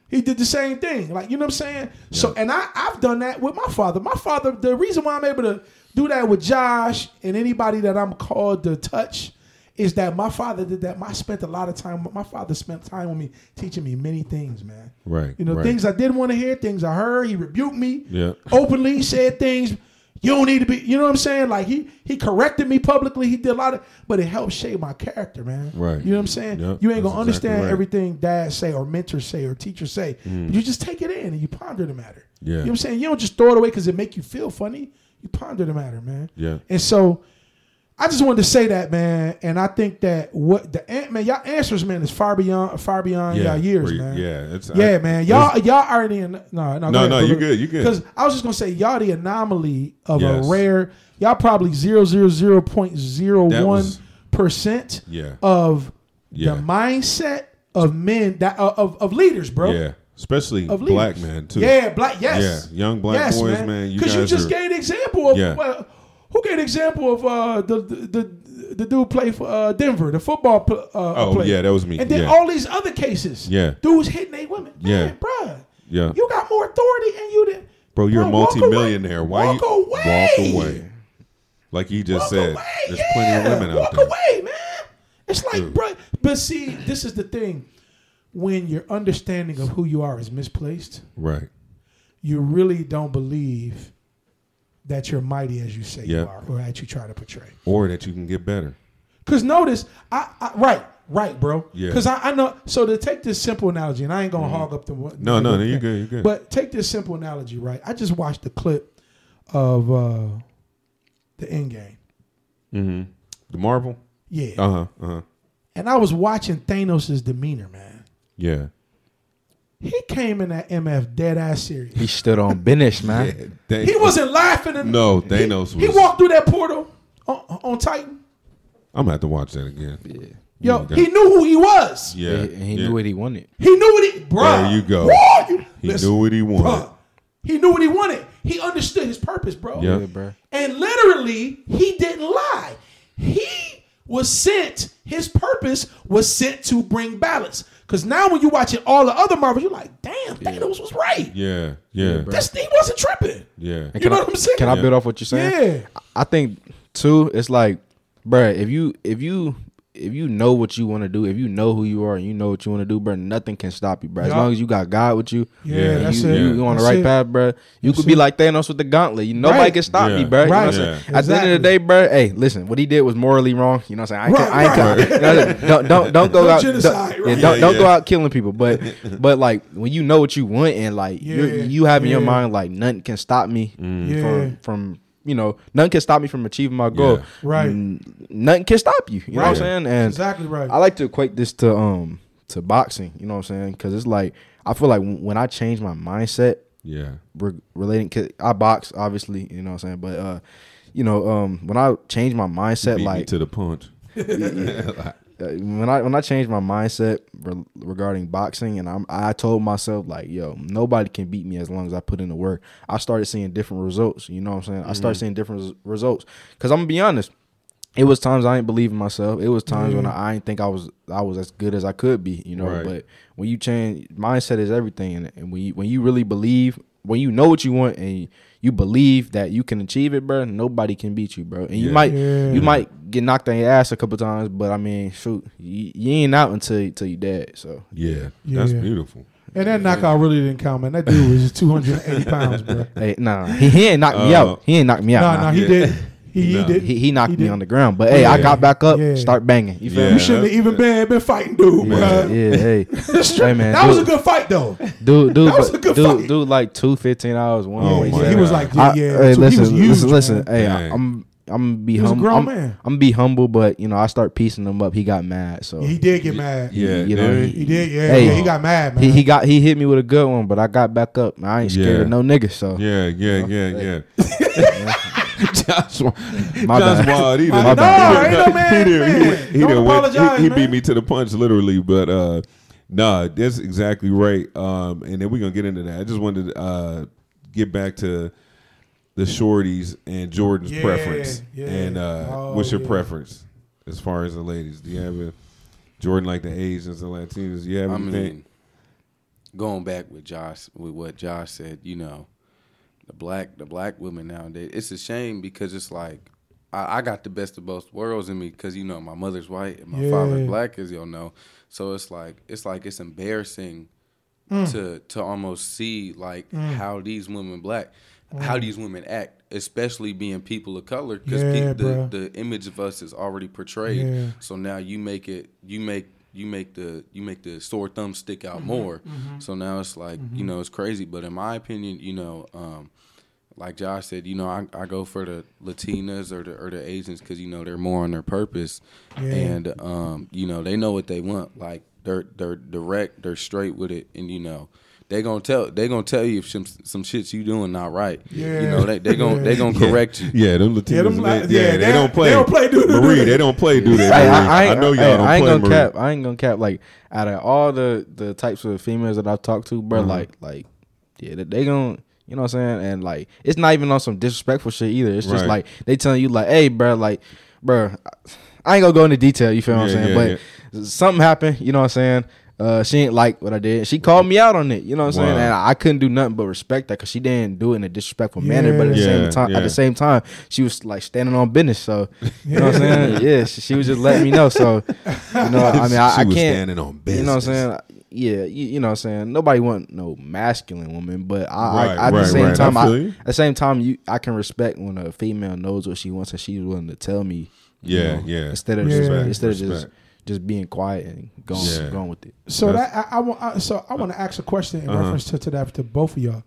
He did the same thing. Like, you know what I'm saying? So, and I, I've done that with my father. My father, the reason why I'm able to do that with Josh and anybody that I'm called to touch is that my father did that. I spent a lot of time, my father spent time with me, teaching me many things, man. Right, You know, right. things I didn't want to hear, things I heard. He rebuked me Yeah. openly, said things. You don't need to be, you know what I'm saying? Like he he corrected me publicly. He did a lot of, but it helped shape my character, man. Right. You know what I'm saying? Yep, You ain't gonna exactly understand right. everything dad say or mentors say or teachers say. But mm. you just take it in and you ponder the matter. Yeah. You know what I'm saying? You don't just throw it away because it make you feel funny. You ponder the matter, man. Yeah. And so I just wanted to say that, man. And I think that what the an- man, y'all answers, man, is far beyond far beyond Yeah. y'all years, man. yeah, it's- yeah, I- man. Y'all y'all already in no no No, no, you good, you good. Because I was just gonna say y'all the anomaly of Yes. a rare. Y'all probably zero zero zero point zero one percent Yeah. of Yeah. the mindset of men that uh, of of leaders, bro. Yeah. Especially Of black leaders. men too. Yeah, black. Yes. Yeah, young black boys, man, Because you guys just are- gave an example of Yeah. well, who gave an example of uh, the, the the the dude play for uh, Denver, the football pl- uh, Oh, player. yeah, that was me. And then Yeah. all these other cases, Yeah. dudes hitting they women. Yeah. Man, bruh, Yeah. you got more authority and you did. Bro, you're a walk away. multimillionaire. Why walk you away? walk away? Like you just Walk said, away, there's yeah. plenty of women out there. Walk away, man. It's like, bro. But see, this is the thing. When your understanding of who you are is misplaced, Right. you really don't believe that you're mighty as you say you are, or that you try to portray. Or that you can get better. Because notice, I, I right, right, bro. Yeah. Because I, I know. So to take this simple analogy, and I ain't gonna hog up the one. No, no, no, you're good, you're good. But take this simple analogy, right? I just watched the clip of uh the end game. Mm-hmm. The Marvel. Yeah, Uh huh. Uh huh. and I was watching Thanos' demeanor, man. Yeah. He came in that MF dead ass serious. He stood on business, man. Yeah. They- He wasn't laughing. And No, he- Thanos He, was- walked through that portal on, on Titan. I'm gonna have to watch that again. Yeah. Yo, Okay. he knew who he was. Yeah, And he yeah. knew what he wanted. He knew what he, bro. There you go. He knew what he wanted. He knew what he wanted. He understood his purpose, bro. Yeah. Yeah, bro. And literally, he didn't lie. He was sent. His purpose was sent to bring balance. Because now, when you're watching all the other Marvels, you're like, "Damn, Thanos was right. Yeah, yeah, This he wasn't tripping." yeah. You know what I'm saying? Can I Yeah. build off what you're saying? Yeah. I think too. It's like, bruh, if you if you if you know what you want to do, if you know who you are and you know what you want to do, bruh, nothing can stop you, bro. As Yup. long as you got God with you, Yeah, Yeah, that's you, it. you, you on the right it. path, bro. You That's could be it. like Thanos with the gauntlet. You nobody Right. can stop Yeah. me, bruh. You know Right. what I'm saying? At the end of the day, bro, hey, listen, what he did was morally wrong. You know what I'm saying? I ain't, Right, I ain't, right. you know what I'm saying? don't don't don't go No out genocide, don't, right. yeah, don't, Yeah, don't go out killing people. But but like when you know what you want and like you're, you have in your mind like nothing can stop me mm. Yeah. from from you know nothing can stop me from achieving my goal. Yeah. Right. N- nothing can stop you. You know what I'm saying? And exactly right. I like to equate this to um to boxing. You know what I'm saying? Because it's like I feel like when when I change my mindset Yeah, re- relating, cause I box obviously. You know what I'm saying? But uh, you know um when I change my mindset, beat me like to the punch. uh, Uh, when I when I changed my mindset re- regarding boxing, and I'm, I told myself like, yo, nobody can beat me as long as I put in the work. I started seeing different results. You know what I'm saying? I started mm-hmm. seeing different res- results. Cause I'm gonna be honest, it was times I ain't believe in myself. It was times when I, I ain't think I was I was as good as I could be. You know, Right. but when you change mindset is everything, and, and when you, when you really believe, when you know what you want and you believe that you can achieve it, bro, nobody can beat you, bro. And you Yeah. might Yeah. you might get knocked on your ass a couple times, but I mean, shoot, you, you ain't out until until you dead. So Yeah, Yeah. that's beautiful. and that knockout really didn't count, man. That dude was 280 pounds, bro. hey, nah, he, he ain't knocked me Uh, out. He ain't knocked me out. No, nah. no, he Yeah. did. He, No. he did. He, he knocked He me on the ground, but hey, I got back up, Yeah. start banging. You Yeah. You shouldn't have even been been fighting, dude. Man. bruh. Yeah, hey, hey man, that was a good fight, though. dude, dude, that was but- a good dude, fight. dude, like two fifteen hours, one. Oh way my yeah, he was like, yeah, I- yeah. hey, So listen, he was huge, listen, listen. man. Hey, Dang. I'm I'm gonna be He was a humble. I'm, man. I'm gonna be humble, but you know, I start piecing him up. He got mad, so he did get mad. Yeah, you know, yeah. He did. Yeah, Hey. yeah, he got mad, man. he, he got he hit me with a good one, but I got back up. I ain't scared Yeah. of no nigga, so Yeah, yeah, yeah, yeah. Josh, My Josh bad. Wild, he My done- bad. he No, done- ain't no man, he done- he man. went- he Don't done went- apologize, He, he beat me to the punch, literally. But uh, nah, that's exactly right. Um, and then we're gonna get into that. I just wanted to uh, get back to the shorties and Jordan's Yeah, preference. yeah. And uh, Oh, what's your yeah. preference as far as the ladies? Do you have a Jordan like the Asians and Latinos? Do you have I anything? mean, going back with Josh, with what Josh said, you know, the black the black women nowadays. It's a shame because it's like I, I got the best of both worlds in me because you know my mother's white and my Yeah. father's black, as you'll know. So it's like it's like it's embarrassing Mm. to to almost see like how these women black. How these women act, especially being people of color, because Mm. Yeah, the, the image of us is already portrayed. Yeah. So now you make it, you make you make the you make the sore thumb stick out more. So now it's like you know it's crazy. But in my opinion, you know, um, like Josh said, you know, I, I go for the Latinas or the or the Asians because you know they're more on their purpose, Yeah. and um, you know they know what they want. Like they're they're direct, they're straight with it, and you know. They gonna tell they gonna tell you if some some shits you doing not right. Yeah. you know they they gonna they gonna Yeah. correct you. Yeah, them Latinos. Yeah, them they- yeah, yeah, they, they- don't play. they don't play do- do- do Marie, that. they don't play. Do they? Hey, I, I, Marie? know y'all hey, don't I ain't play. gonna Marie. cap. I ain't gonna cap. Like out of all the the types of females that I've talked to, bro, Uh-huh. like like yeah, they, they gon' you know what I'm saying, and like it's not even on some disrespectful shit either. It's just Right. like they telling you like, hey, bro, like, bro, I ain't gonna go into detail. You feel what I'm saying? yeah, but something happened. You know what I'm saying? Uh, she ain't like what I did. She called me out on it. You know what I'm saying? And I couldn't do nothing but respect that because she didn't do it in a disrespectful manner. But at the Yeah, same time, yeah. at the same time, she was like standing on business. So you know what I'm saying? Yeah, she, she was just letting me know. So you know, I mean, I, she I can't. standing on business. You know what I'm saying? Yeah, you, you know what I'm saying. Nobody want no masculine woman, but I, Right, I at right, the same right. Time, I, at the same time, you I can respect when a female knows what she wants and she's willing to tell me. you Yeah, know, yeah. Instead of Yeah. just Respect, instead of just respect. Just being quiet and going Yeah. going with it. So That's- that I, I want. I, so I want to ask a question in Uh-huh. reference to, to that to both of y'all.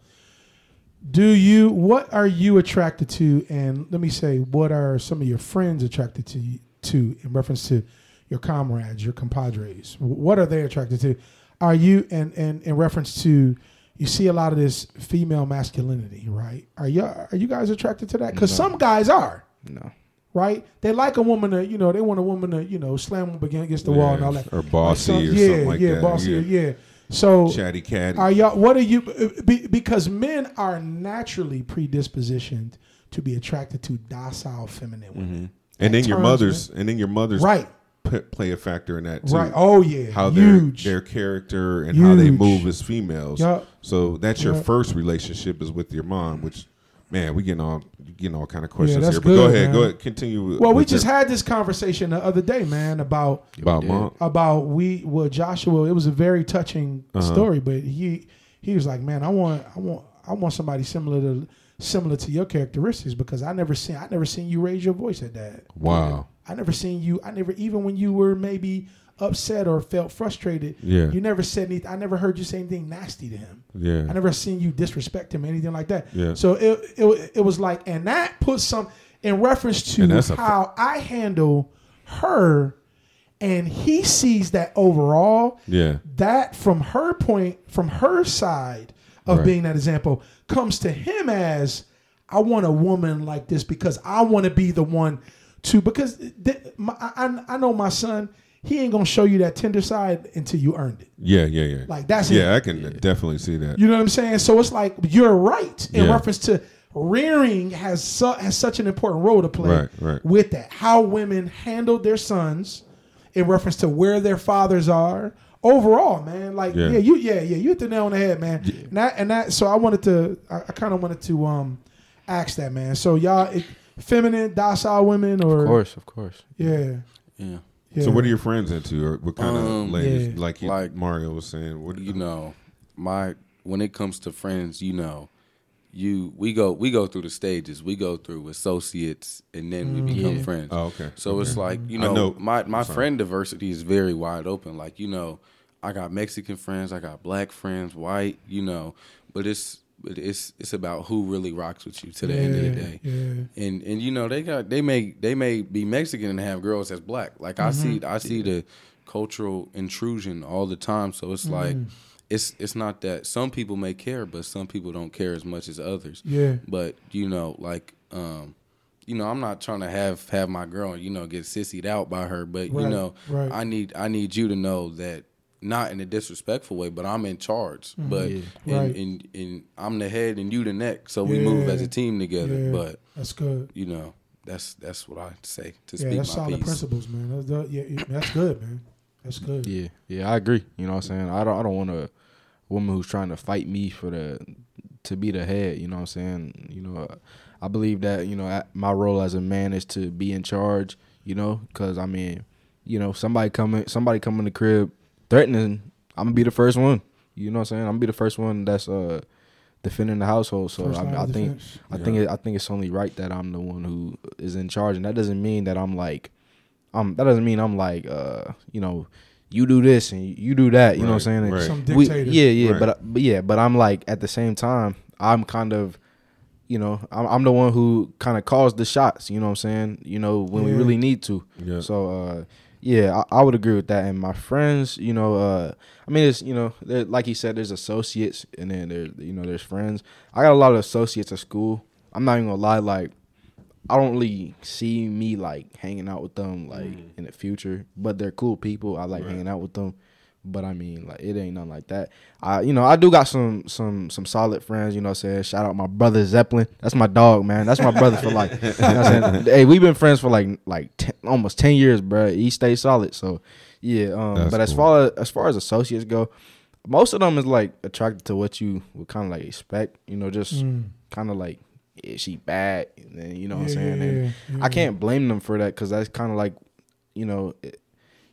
Do you? What are you attracted to? And let me say, what are some of your friends attracted to? To in reference to your comrades, your compadres. What are they attracted to? Are you and and in reference to? You see a lot of this female masculinity, right? Are you are you guys attracted to that? Because No. some guys are. No, right? They like a woman to, you know, they want a woman to, you know, slam them against the wall and all that. or bossy So- or yeah, something like yeah, that. bossy, yeah. yeah. So Chatty cat. are y'all? What are you? Be, because men are naturally predispositioned to be attracted to docile feminine women. Mm-hmm. and then your mother's and then your mother's Right. p- play a factor in that too. Right. Oh yeah. How their huge. their character and how they move as females. Yup. So that's your Yup. first relationship is with your mom, which man, we getting all getting all kind of questions that's here. But go ahead, man. go ahead, continue. With, well, we with just your- had this conversation the other day, man, about about Yeah. mom. about we well Joshua. It was a very touching Uh-huh. story, but he he was like, man, I want I want I want somebody similar to similar to your characteristics because I never seen I never seen you raise your voice at dad. Wow. I never seen you. I never even when you were maybe upset or felt frustrated. Yeah. You never said anything. I never heard you say anything nasty to him. Yeah. I never seen you disrespect him or anything like that. Yeah. So it, it it was like, and that puts some in reference to And that's a fa- how I handle her, and he sees that overall. Yeah. That from her point, from her side of Right. being that example, comes to him as I want a woman like this because I want to be the one to because th- my, I, I know my son. He ain't gonna show you that tender side until you earned it. Yeah, yeah, yeah. Like that's yeah, it. I can definitely see that. You know what I'm saying? So it's like you're right in Yeah. reference to rearing has su- has such an important role to play Right, right. with that. How women handled their sons in reference to where their fathers are overall, man. Like Yeah. yeah, you yeah yeah you hit the nail on the head, man. And that and that. So I wanted to I, I kind of wanted to um ask that, man. So y'all, it, feminine, docile women, or Of course, of course. yeah. Yeah. Yeah. So what are your friends into, or what kind Um, of ladies? yeah. Like, he, Like- Mario was saying, what you know, my when it comes to friends, you know, you we go we go through the stages. We go through associates and then we become Yeah. friends. Oh, okay. So it's like, you know, know- my my sorry. friend diversity is very wide open. Like, you know, I got Mexican friends, I got black friends, white, you know, but it's but it's it's about who really rocks with you to the end of the day. Yeah. And and you know, they got they may they may be Mexican and have girls that's black. Like I see I see the cultural intrusion all the time. So it's like it's it's not that some people may care, but some people don't care as much as others. Yeah. But you know, like um, you know, I'm not trying to have have my girl, you know, get sissied out by her, but you know, right. I need I need you to know that not in a disrespectful way, but I'm in charge. Mm-hmm. But Yeah. and, Right. and and I'm the head and you the neck, so we move as a team together. Yeah. But That's good. you know, that's that's what I say to Yeah, speak that's my solid piece. principles, man. That's, that- yeah, yeah, that's good, man. That's good. Yeah, yeah, I agree. You know what I'm saying? I don't I don't want a woman who's trying to fight me for the to be the head, you know what I'm saying? You know, I believe that, you know, my role as a man is to be in charge, you know, cuz I mean, you know, somebody coming somebody come in the crib threatening, I'm going to be the first one. You know what I'm saying? I'm going to be the first one that's uh defending the household. So First line I, I think defense. I think it, I think it's only right that I'm the one who is in charge, and that doesn't mean that I'm like, um, that doesn't mean I'm like, uh, you know, you do this and you do that. You know what I'm saying? Right, Some We- yeah, yeah, Right. but but yeah, but I'm like at the same time, I'm kind of, you know, I'm, I'm the one who kind of calls the shots. You know what I'm saying? You know when we really need to. Yeah. So uh, yeah, I, I would agree with that. And my friends, you know, uh, I mean, it's you know, like he said, there's associates, and then there's you know, there's friends. I got a lot of associates at school. I'm not even gonna lie, like. I don't really see me like hanging out with them like in the future, but they're cool people. I like hanging out with them, but I mean like it ain't nothing like that. I you know I do got some some some solid friends. You know, what I'm saying shout out my brother Zeppelin. That's my dog, man. That's my brother for like. you know what I'm saying? Hey, we've been friends for like like 10, almost ten years, bro. He stays solid. So yeah, um, That's but as far as as far as associates go, most of them is like attracted to what you would kind of like expect. You know, just Mm. kind of like is she bad? And then, you know what I'm saying? yeah, and yeah, yeah. I can't blame them for that because that's kind of like, you know, it,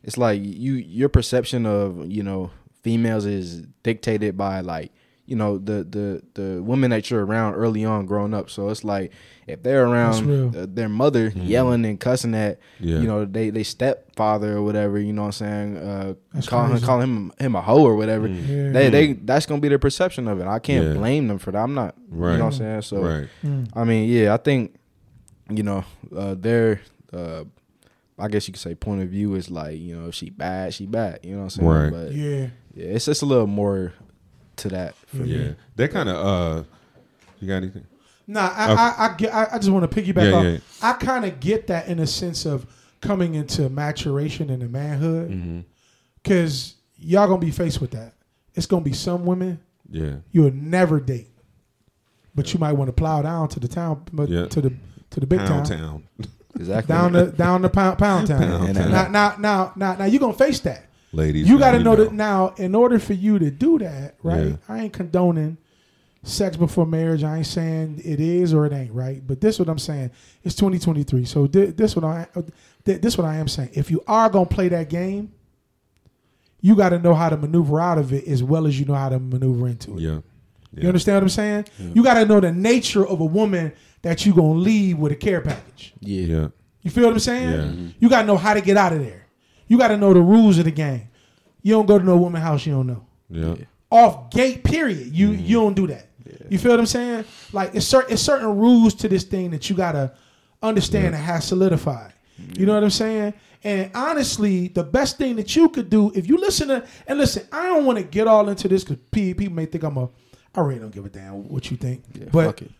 it's like you your perception of you know females is dictated by like you know the the the women that you're around early on growing up. So it's like if they're around uh, their mother yelling and cussing at Yeah. you know they they stepfather or whatever, you know what I'm saying, uh, That's calling crazy. calling him him a hoe or whatever. Yeah. They they that's gonna be their perception of it. I can't Yeah. blame them for that. I'm not, Right. you know what I'm saying. So right. Mm. I mean, yeah, I think you know uh, their, uh, I guess you could say point of view is like you know if she bad, she bad. You know what I'm saying? Right. But Yeah. yeah, it's just a little more to that. For Yeah. me. That kind of uh, you got anything? Nah, I, Okay. I, I, get, I, I just want to piggyback Yeah, off. yeah. I kind of get that in a sense of coming into maturation and the manhood, Mm-hmm. because y'all gonna be faced with that. It's gonna be some women Yeah. you'll never date, but you might want to plow down to the town, but Yeah. to the to the big Pound town, town. Exactly. down the down the pound pound town. Pound town. Now, now, now, now, now, you're gonna face that. Ladies. You got to now know you that now. In order for you to do that, right? Yeah. I ain't condoning sex before marriage. I ain't saying it is or it ain't, right? But this what I'm saying. It's 2023. So thi- this what I uh, this what I am saying. If you are gonna play that game, you got to know how to maneuver out of it as well as you know how to maneuver into it. Yeah. You understand what I'm saying? You got to know the nature of a woman that you're gonna leave with a care package. Yeah. Yeah. You feel what I'm saying? Yeah. Mm-hmm. You got to know how to get out of there. You got to know the rules of the game. You don't go to no woman house you don't know. Yeah. Off gate, period. You mm-hmm. you don't do that. Yeah. You feel what I'm saying? Like it's certain it's certain rules to this thing that you gotta understand and have solidified. You know what I'm saying? And honestly, the best thing that you could do if you listen to and listen, I don't want to get all into this because people may think I'm a. I really don't give a damn what you think. Yeah, but fuck it.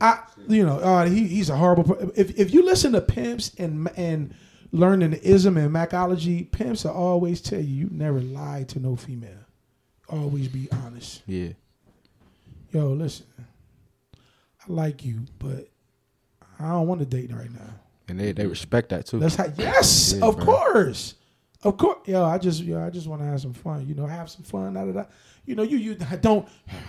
I, you know, uh, he, he's a horrible. If if you listen to pimps and and learning the ism and macology, pimps will always tell you you never lie to no female. Always be honest. Yeah. Yo, listen, I like you, but I don't want to date right now. And they, they respect that too. Let's have yes, Yeah, of bro. course, of course. Yo, I just yo, I just want to have some fun. You know, have some fun. Da, da, da. You know, you you don't.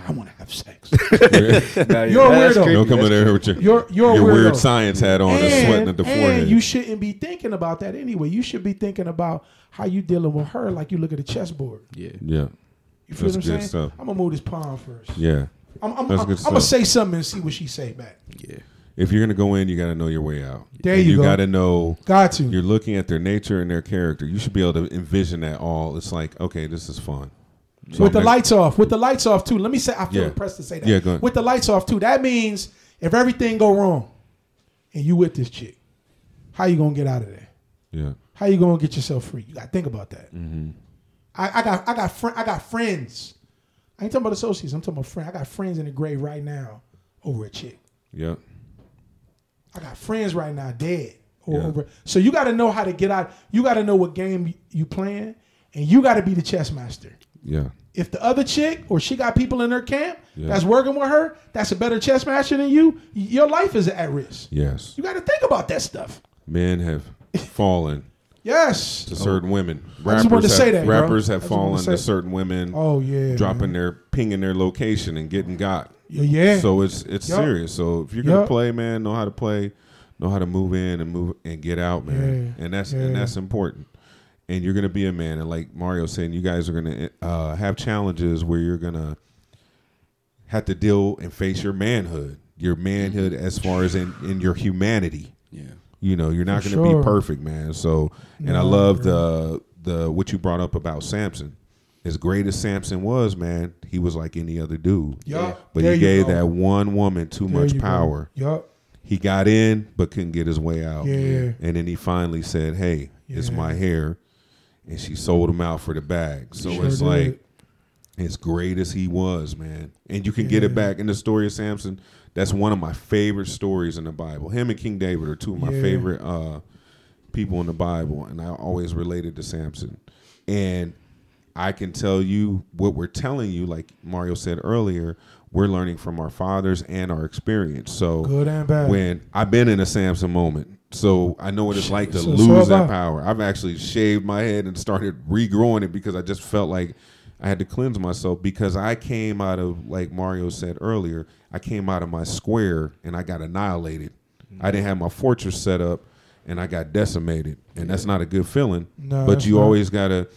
I want to have sex. Nah, You're a weirdo. Don't come in there with your, You're you're your weird science hat on and, sweating at the and forehead. you shouldn't be thinking about that anyway. You should be thinking about how you dealing with her like you look at a chessboard. Yeah. yeah. You feel That's what I'm saying? stuff. I'm gonna move this pawn first. Yeah. I'm, I'm, That's I'm, good I'm gonna say something and see what she say back. Yeah. If you're gonna go in, you got to know your way out. There And you you go. got to know Got to. you're looking at their nature and their character. You should be able to envision that all. It's like, okay, this is fun. So with the I'm not- lights off. With the lights off too. Let me say I feel Yeah. impressed to say that. Yeah, go ahead. With the lights off too. That means if everything go wrong and you with this chick, how you gonna get out of there? Yeah. How you gonna get yourself free? You gotta think about that. Mm-hmm. I, I got I got fr- I got friends. I ain't talking about associates. I'm talking about friends. I got friends in the grave right now over a chick. Yeah. I got friends right now dead. Or Yeah. over. So you got to know how to get out. You got to know what game you playing, and you got to be the chess master. Yeah. If the other chick or she got people in her camp Yeah. that's working with her, that's a better chess master than you. Your life is at risk. Yes. You got to think about that stuff. Men have fallen Yes. to certain women. I just wanted to have, say that, rappers have wanted to fallen to certain women, Oh yeah. dropping their pinging their location and getting got. Yeah. yeah. So it's it's Yup. serious. So if you're gonna Yup. play, man, know how to play, know how to move in and move and get out, man. Yeah. And that's Yeah. and that's important. And you're gonna be a man. And like Mario saying, you guys are gonna uh, have challenges where you're gonna have to deal and face your manhood, your manhood as far as in in your humanity. Yeah. You know, you're not For going to sure. be perfect, man. So, and I love the the what you brought up about Samson. As great as Samson was, man, he was like any other dude. Yup. But There he gave go. that one woman too There much you go. power. Yup. He got in, but couldn't get his way out. Yeah. And then he finally said, "Hey, it's my hair," and she sold him out for the bag. So Sure it's did. like, as great as he was, man, and you can get it back in the story of Samson. That's one of my favorite stories in the Bible. Him and King David are two of my Yeah. favorite uh, people in the Bible, and I always related to Samson. And I can tell you what we're telling you, like Mario said earlier, we're learning from our fathers and our experience. So Good and bad. when I've been in a Samson moment, so I know what it's like to So- so lose I. that power. I've actually shaved my head and started regrowing it because I just felt like I had to cleanse myself because I came out of like Mario said earlier, I came out of my square and I got annihilated. I didn't have my fortress set up and I got decimated. And that's not a good feeling. No, but you not. always gotta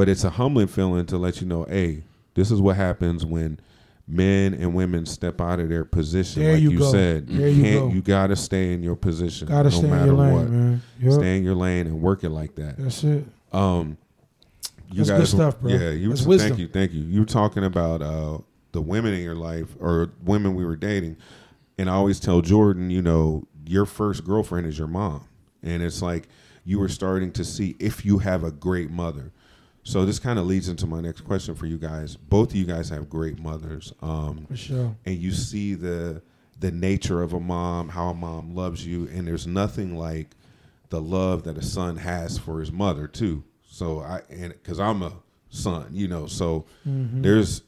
but it's a humbling feeling to let you know, hey, this is what happens when men and women step out of their position. There like you you, said, you There can't. go. You, gotta stay in your position. Gotta no stay in matter your lane, what. man. Yup. Stay in your lane and work it like that. That's it. Um, you That's good stuff, bro. Yeah, you. That's thank wisdom. you, thank you. You were talking about uh, the women in your life or women we were dating, and I always tell Jordan, you know, your first girlfriend is your mom, and it's like you were starting to see if you have a great mother. So this kind of leads into my next question for you guys. Both of you guys have great mothers, um, For sure. and you see the the nature of a mom, how a mom loves you, and there's nothing like the love that a son has for his mother too. So I and because I'm a son, you know, so there's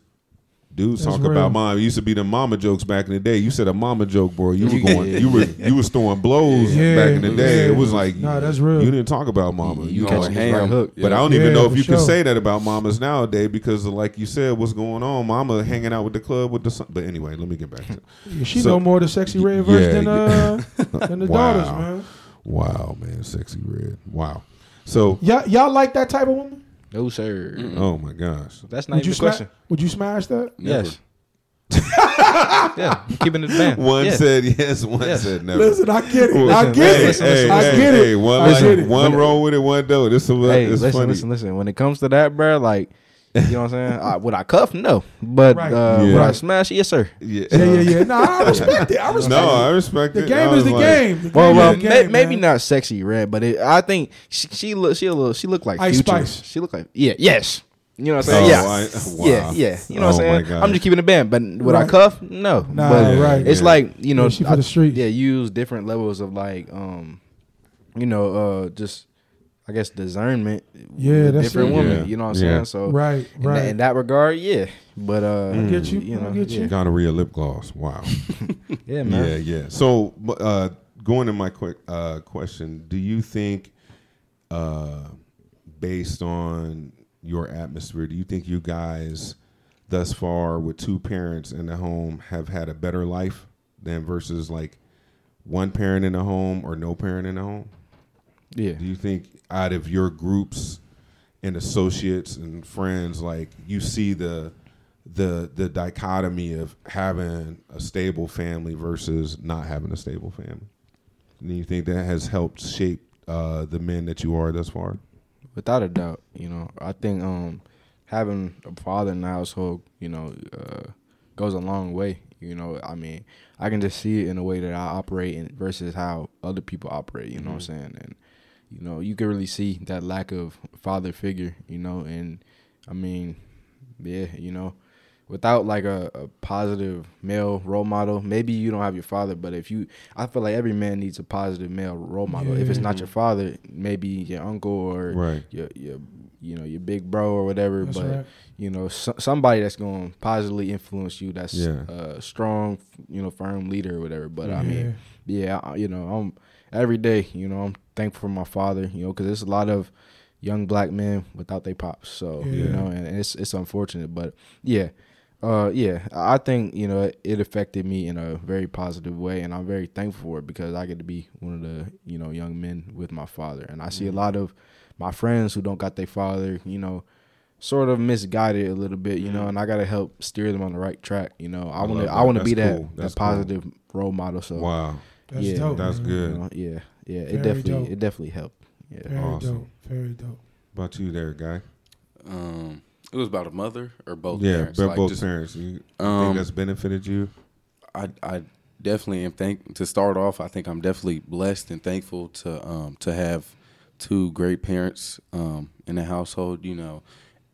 dudes. That's talk real. about mom. It used to be the mama jokes back in the day. You said a mama joke, bro. You were going, you were you was throwing blows Yeah, back in the day. yeah. It was like Nah, that's real. You didn't talk about mama. You You, catch like, a ham. hook. but I don't Yeah, even know if for you can say that about mamas nowadays because, like you said, what's going on? Mama hanging out with the club with the son. But anyway, let me get back to it. Yeah, she So- know more the Sexyy Red verse Yeah, than uh than the Wow. daughters, man. Wow, man, Sexyy Red. Wow. So, Y'all y'all like that type of woman? No sir. oh my gosh. That's not Would even you a smash? question. Would you smash that? Never. Yes. yeah, I'm keeping it a. One yeah. said yes, one Yes. said never. Listen, I get it. I Listen, get it. listen, listen, I listen. get hey, it. one, I like, get it. one wrong with it, one though. This is Hey, it's listen, funny. listen, listen. When it comes to that, bro, like, you know what I'm saying? I, would I cuff? No. But Right. uh, Yeah. would I smash? Yes, sir. Yeah. Yeah, yeah, yeah. No, I respect it. I respect No, it. I respect The it. game I is was the like, game. The Well, game well, is the may, game, maybe man. not Sexyy Red, but it, I think she, she look she a little she looked like Ice future. Spice. She looked like yeah, yes. You know what I'm Oh, saying? yeah. I- wow. Yeah, yeah. You know what Oh, I'm my saying? gosh. I'm just keeping it band, but would I Right. cuff? No. Nah, but right. It's Yeah. like, you know, Yeah, she for I- the streets. Yeah, use different levels of like um you know, uh just I guess discernment. Yeah, with that's different it. women. Yeah. You know what I'm Yeah. saying? So Right, in, right. that, in that regard, yeah. But uh I get you. you I know, get you. yeah. Gonorrhea lip gloss. Wow. Yeah, man. Yeah, yeah. So, uh, going to my quick uh, question, do you think, uh, based on your atmosphere, do you think you guys, thus far, with two parents in the home, have had a better life than versus like one parent in the home or no parent in the home? Yeah. Do you think out of your groups and associates and friends, like you see the the the dichotomy of having a stable family versus not having a stable family? Do you think that has helped shape uh, the men that you are thus far? without a doubt you know i think um having a father in the household you know uh goes a long way you know i mean i can just see it in the way that i operate in versus how other people operate you know what i'm saying and you know you can really see that lack of father figure you know and i mean yeah you know without like a, a positive male role model maybe you don't have your father but if you i feel like every man needs a positive male role model if it's not your father maybe your uncle or Right. your your you know your big bro or whatever That's but right. you know so, somebody that's going to positively influence you that's Yeah. a strong you know firm leader or whatever but i mean yeah you know i'm every day you know i'm thankful for my father you know because there's a lot of young black men without their pops so you know and it's it's unfortunate but yeah uh yeah i think you know it affected me in a very positive way and i'm very thankful for it because i get to be one of the you know young men with my father and i see Mm-hmm. a lot of my friends who don't got their father you know sort of misguided a little bit you know and i gotta help steer them on the right track you know i. I wanna, i want to be that cool. That's that cool. positive role model so Wow, That's yeah, dope. that's man. good. you know, yeah yeah Very it definitely dope. it definitely helped yeah Very Awesome. dope. Very dope. about you there, guy? Um, it was about a mother or both yeah, parents. but Like, both just- parents. You think Um, that's benefited you? I I definitely am thank to start off. I think I'm definitely blessed and thankful to um to have two great parents um in the household. You know,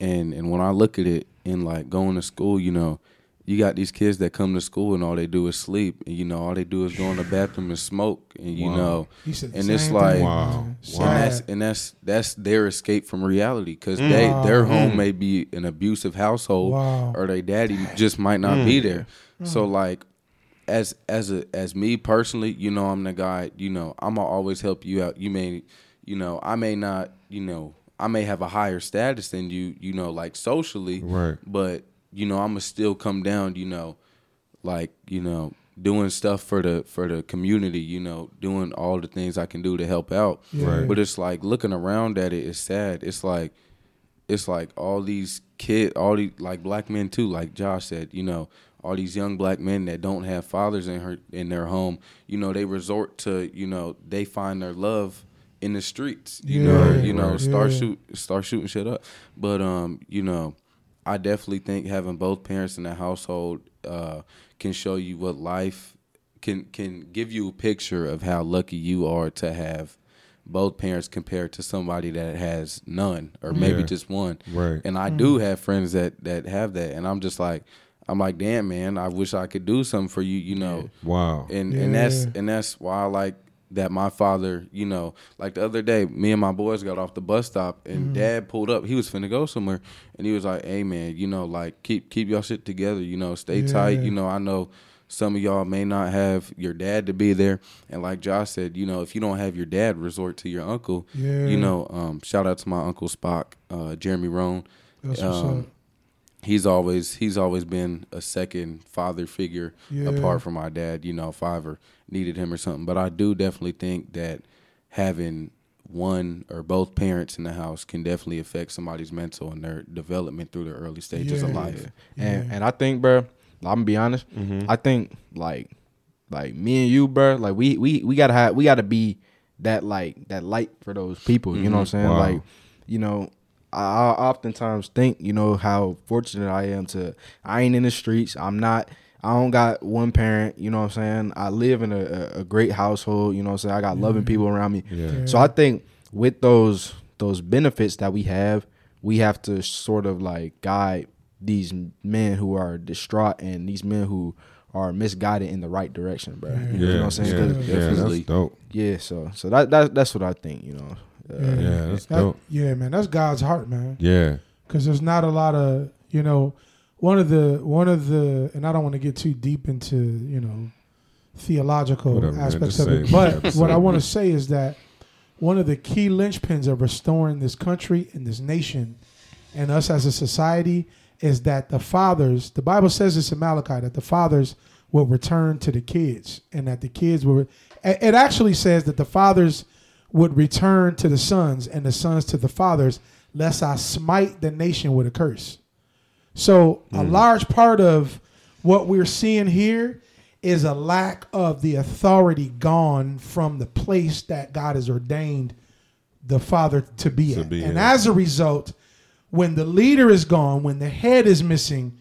and and when I look at it in like going to school, you know, you got these kids that come to school and all they do is sleep. And, you know, all they do is go in the bathroom and smoke. And you Wow. know, He said the and it's like Wow. Wow. And that's and that's that's their escape from reality because they mm. Wow. their home Mm. may be an abusive household Wow. or their daddy just might not be mm. there. Mm. So like as as a as me personally, you know, I'm the guy, you know, I'm gonna always help you out. You may you know, I may not, you know, I may have a higher status than you, you know, like socially. Right. But, you know, I'm gonna still come down, you know, like, you know, doing stuff for the for the community, you know, doing all the things I can do to help out. Yeah. Right. But it's like looking around at it, it's sad. It's like it's like all these kid, all these like black men too, like Josh said, you know, all these young black men that don't have fathers in her in their home, you know, they resort to, you know, they find their love in the streets, you know, you know, right. start shoot, start shooting shit up. But um, you know, I definitely think having both parents in the household uh, can show you what life can can give you a picture of how lucky you are to have both parents compared to somebody that has none or maybe Yeah. just one. Right. And I do have friends that that have that, and I'm just like, I'm like, damn man, I wish I could do something for you, you know. Wow. And and that's and that's why I like that my father, you know, like the other day, me and my boys got off the bus stop and Mm-hmm. dad pulled up. He was finna go somewhere and he was like, Hey man, you know, like keep keep y'all shit together, you know, stay tight. You know, I know some of y'all may not have your dad to be there. And like Josh said, you know, if you don't have your dad, resort to your uncle. Yeah. You know, um, shout out to my uncle Spock, uh, Jeremy Roan. Um. He's always he's always been a second father figure Yeah. apart from my dad. You know, if I ever needed him or something. But I do definitely think that having one or both parents in the house can definitely affect somebody's mental and their development through the early stages of Yeah. life. And and I think, bro, I'm gonna be honest. Mm-hmm. I think like like me and you, bro, like we we we gotta have we gotta be that like that light for those people. You know what I'm mm-hmm. saying? Wow. Like, you know, I, I oftentimes think, you know, how fortunate I am to I ain't in the streets. I'm not I don't got one parent, you know what I'm saying? I live in a, a, a great household, you know what I'm saying? I got loving mm-hmm. people around me. Yeah. So I think with those those benefits that we have, we have to sort of like guide these men who are distraught and these men who are misguided in the right direction, bro. Yeah. You know what I'm saying? Yeah. 'Cause- yeah, Definitely. that's dope. yeah, so so that, that that's what I think, you know. Uh, Yeah, that's That- dope. yeah, man, that's God's heart, man. Yeah. because there's not a lot of you know one of the one of the and I don't want to get too deep into you know theological Whatever, aspects just of it, but Episode. what I want to say is that one of the key linchpins of restoring this country and this nation and us as a society is that the fathers the Bible says this in Malachi that the fathers will return to the kids and that the kids will it actually says that the fathers would return to the sons and the sons to the fathers lest I smite the nation with a curse. So a hmm. large part of what we're seeing here is a lack of the authority gone from the place that God has ordained the father to be To at. be and at. as a result, when the leader is gone, when the head is missing,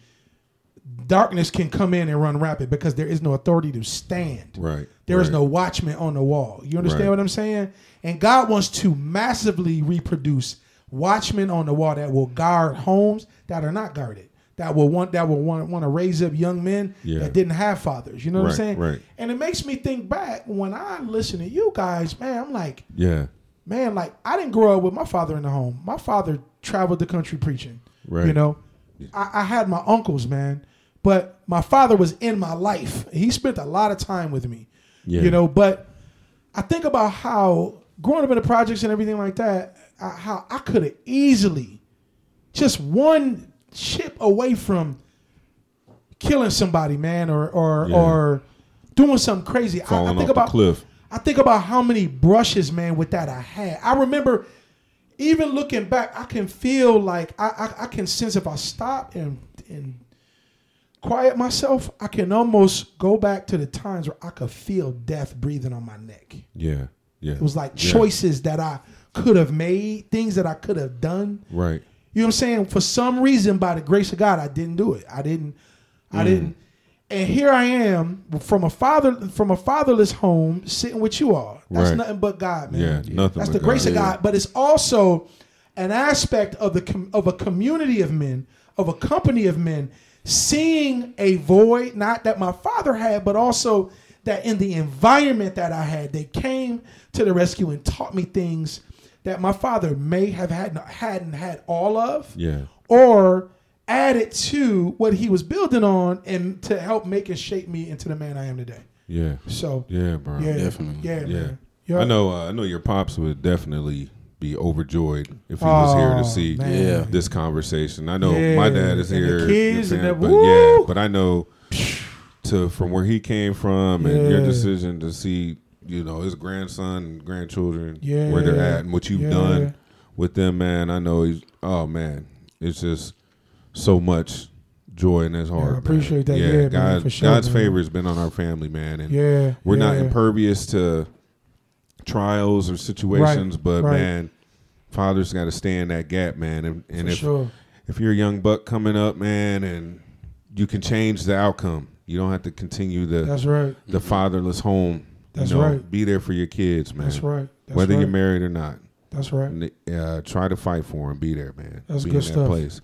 darkness can come in and run rapid because there is no authority to stand. Right. There is right. no watchman on the wall. You understand Right. what I'm saying? And God wants to massively reproduce watchmen on the wall that will guard homes that are not guarded. That will want that will want, want to raise up young men Yeah. that didn't have fathers. You know what I'm saying? right. And it makes me think back when I listen to you guys, man, I'm like, Yeah. man, like I didn't grow up with my father in the home. My father traveled the country preaching. Right. You know, I, I had my uncles, man, but my father was in my life. He spent a lot of time with me. Yeah. You know, but I think about how growing up in the projects and everything like that, I, how I could have easily just one chip away from killing somebody, man, or or Yeah. or doing something crazy. I, I Falling think off the about cliff. I think about how many brushes, man, with that I had. I remember even looking back, I can feel like I, I, I can sense if I stop and and quiet myself, I can almost go back to the times where I could feel death breathing on my neck. Yeah. Yeah. It was like Yeah. choices that I could have made, things that I could have done. Right. You know what I'm saying? For some reason, by the grace of God, I didn't do it. I didn't. I mm. didn't. And here I am from a father from a fatherless home, sitting with you all. That's Right. nothing but God, man. Yeah, nothing That's but the grace God, of yeah. God. But it's also an aspect of the com- of a community of men, of a company of men, seeing a void, not that my father had, but also that in the environment that I had, they came to the rescue and taught me things that my father may have had not, hadn't had all of Yeah. or added to what he was building on and to help make and shape me into the man I am today. Yeah. So Yeah, bro. yeah, Definitely. yeah, Yeah. man. Yeah. I know. Uh, I know your pops would definitely be overjoyed if he was here Oh, to see man. Yeah. this conversation. I know Yeah. my dad is And the here, your kids and the- but yeah, woo! but I know to from where he came from and your Yeah. decision to see, you know, his grandson and grandchildren Yeah. where they're at and what you've Yeah. done with them, man. I know he's. Oh man, it's just so much joy in his heart. man. appreciate that. Yeah, man, God, for sure, God's man. favor has been on our family, man, and Yeah, we're not yeah. impervious to trials or situations, but right. man, fathers got to stay in that gap, man. And, and if sure. if you're a young buck coming up, man, and you can change the outcome, you don't have to continue the That's right. the fatherless home. That's you know, right. Be there for your kids, man. That's right. That's whether right. you're married or not. That's right. And, Uh, try to fight for him. Be there, man. That's be good in that stuff. place.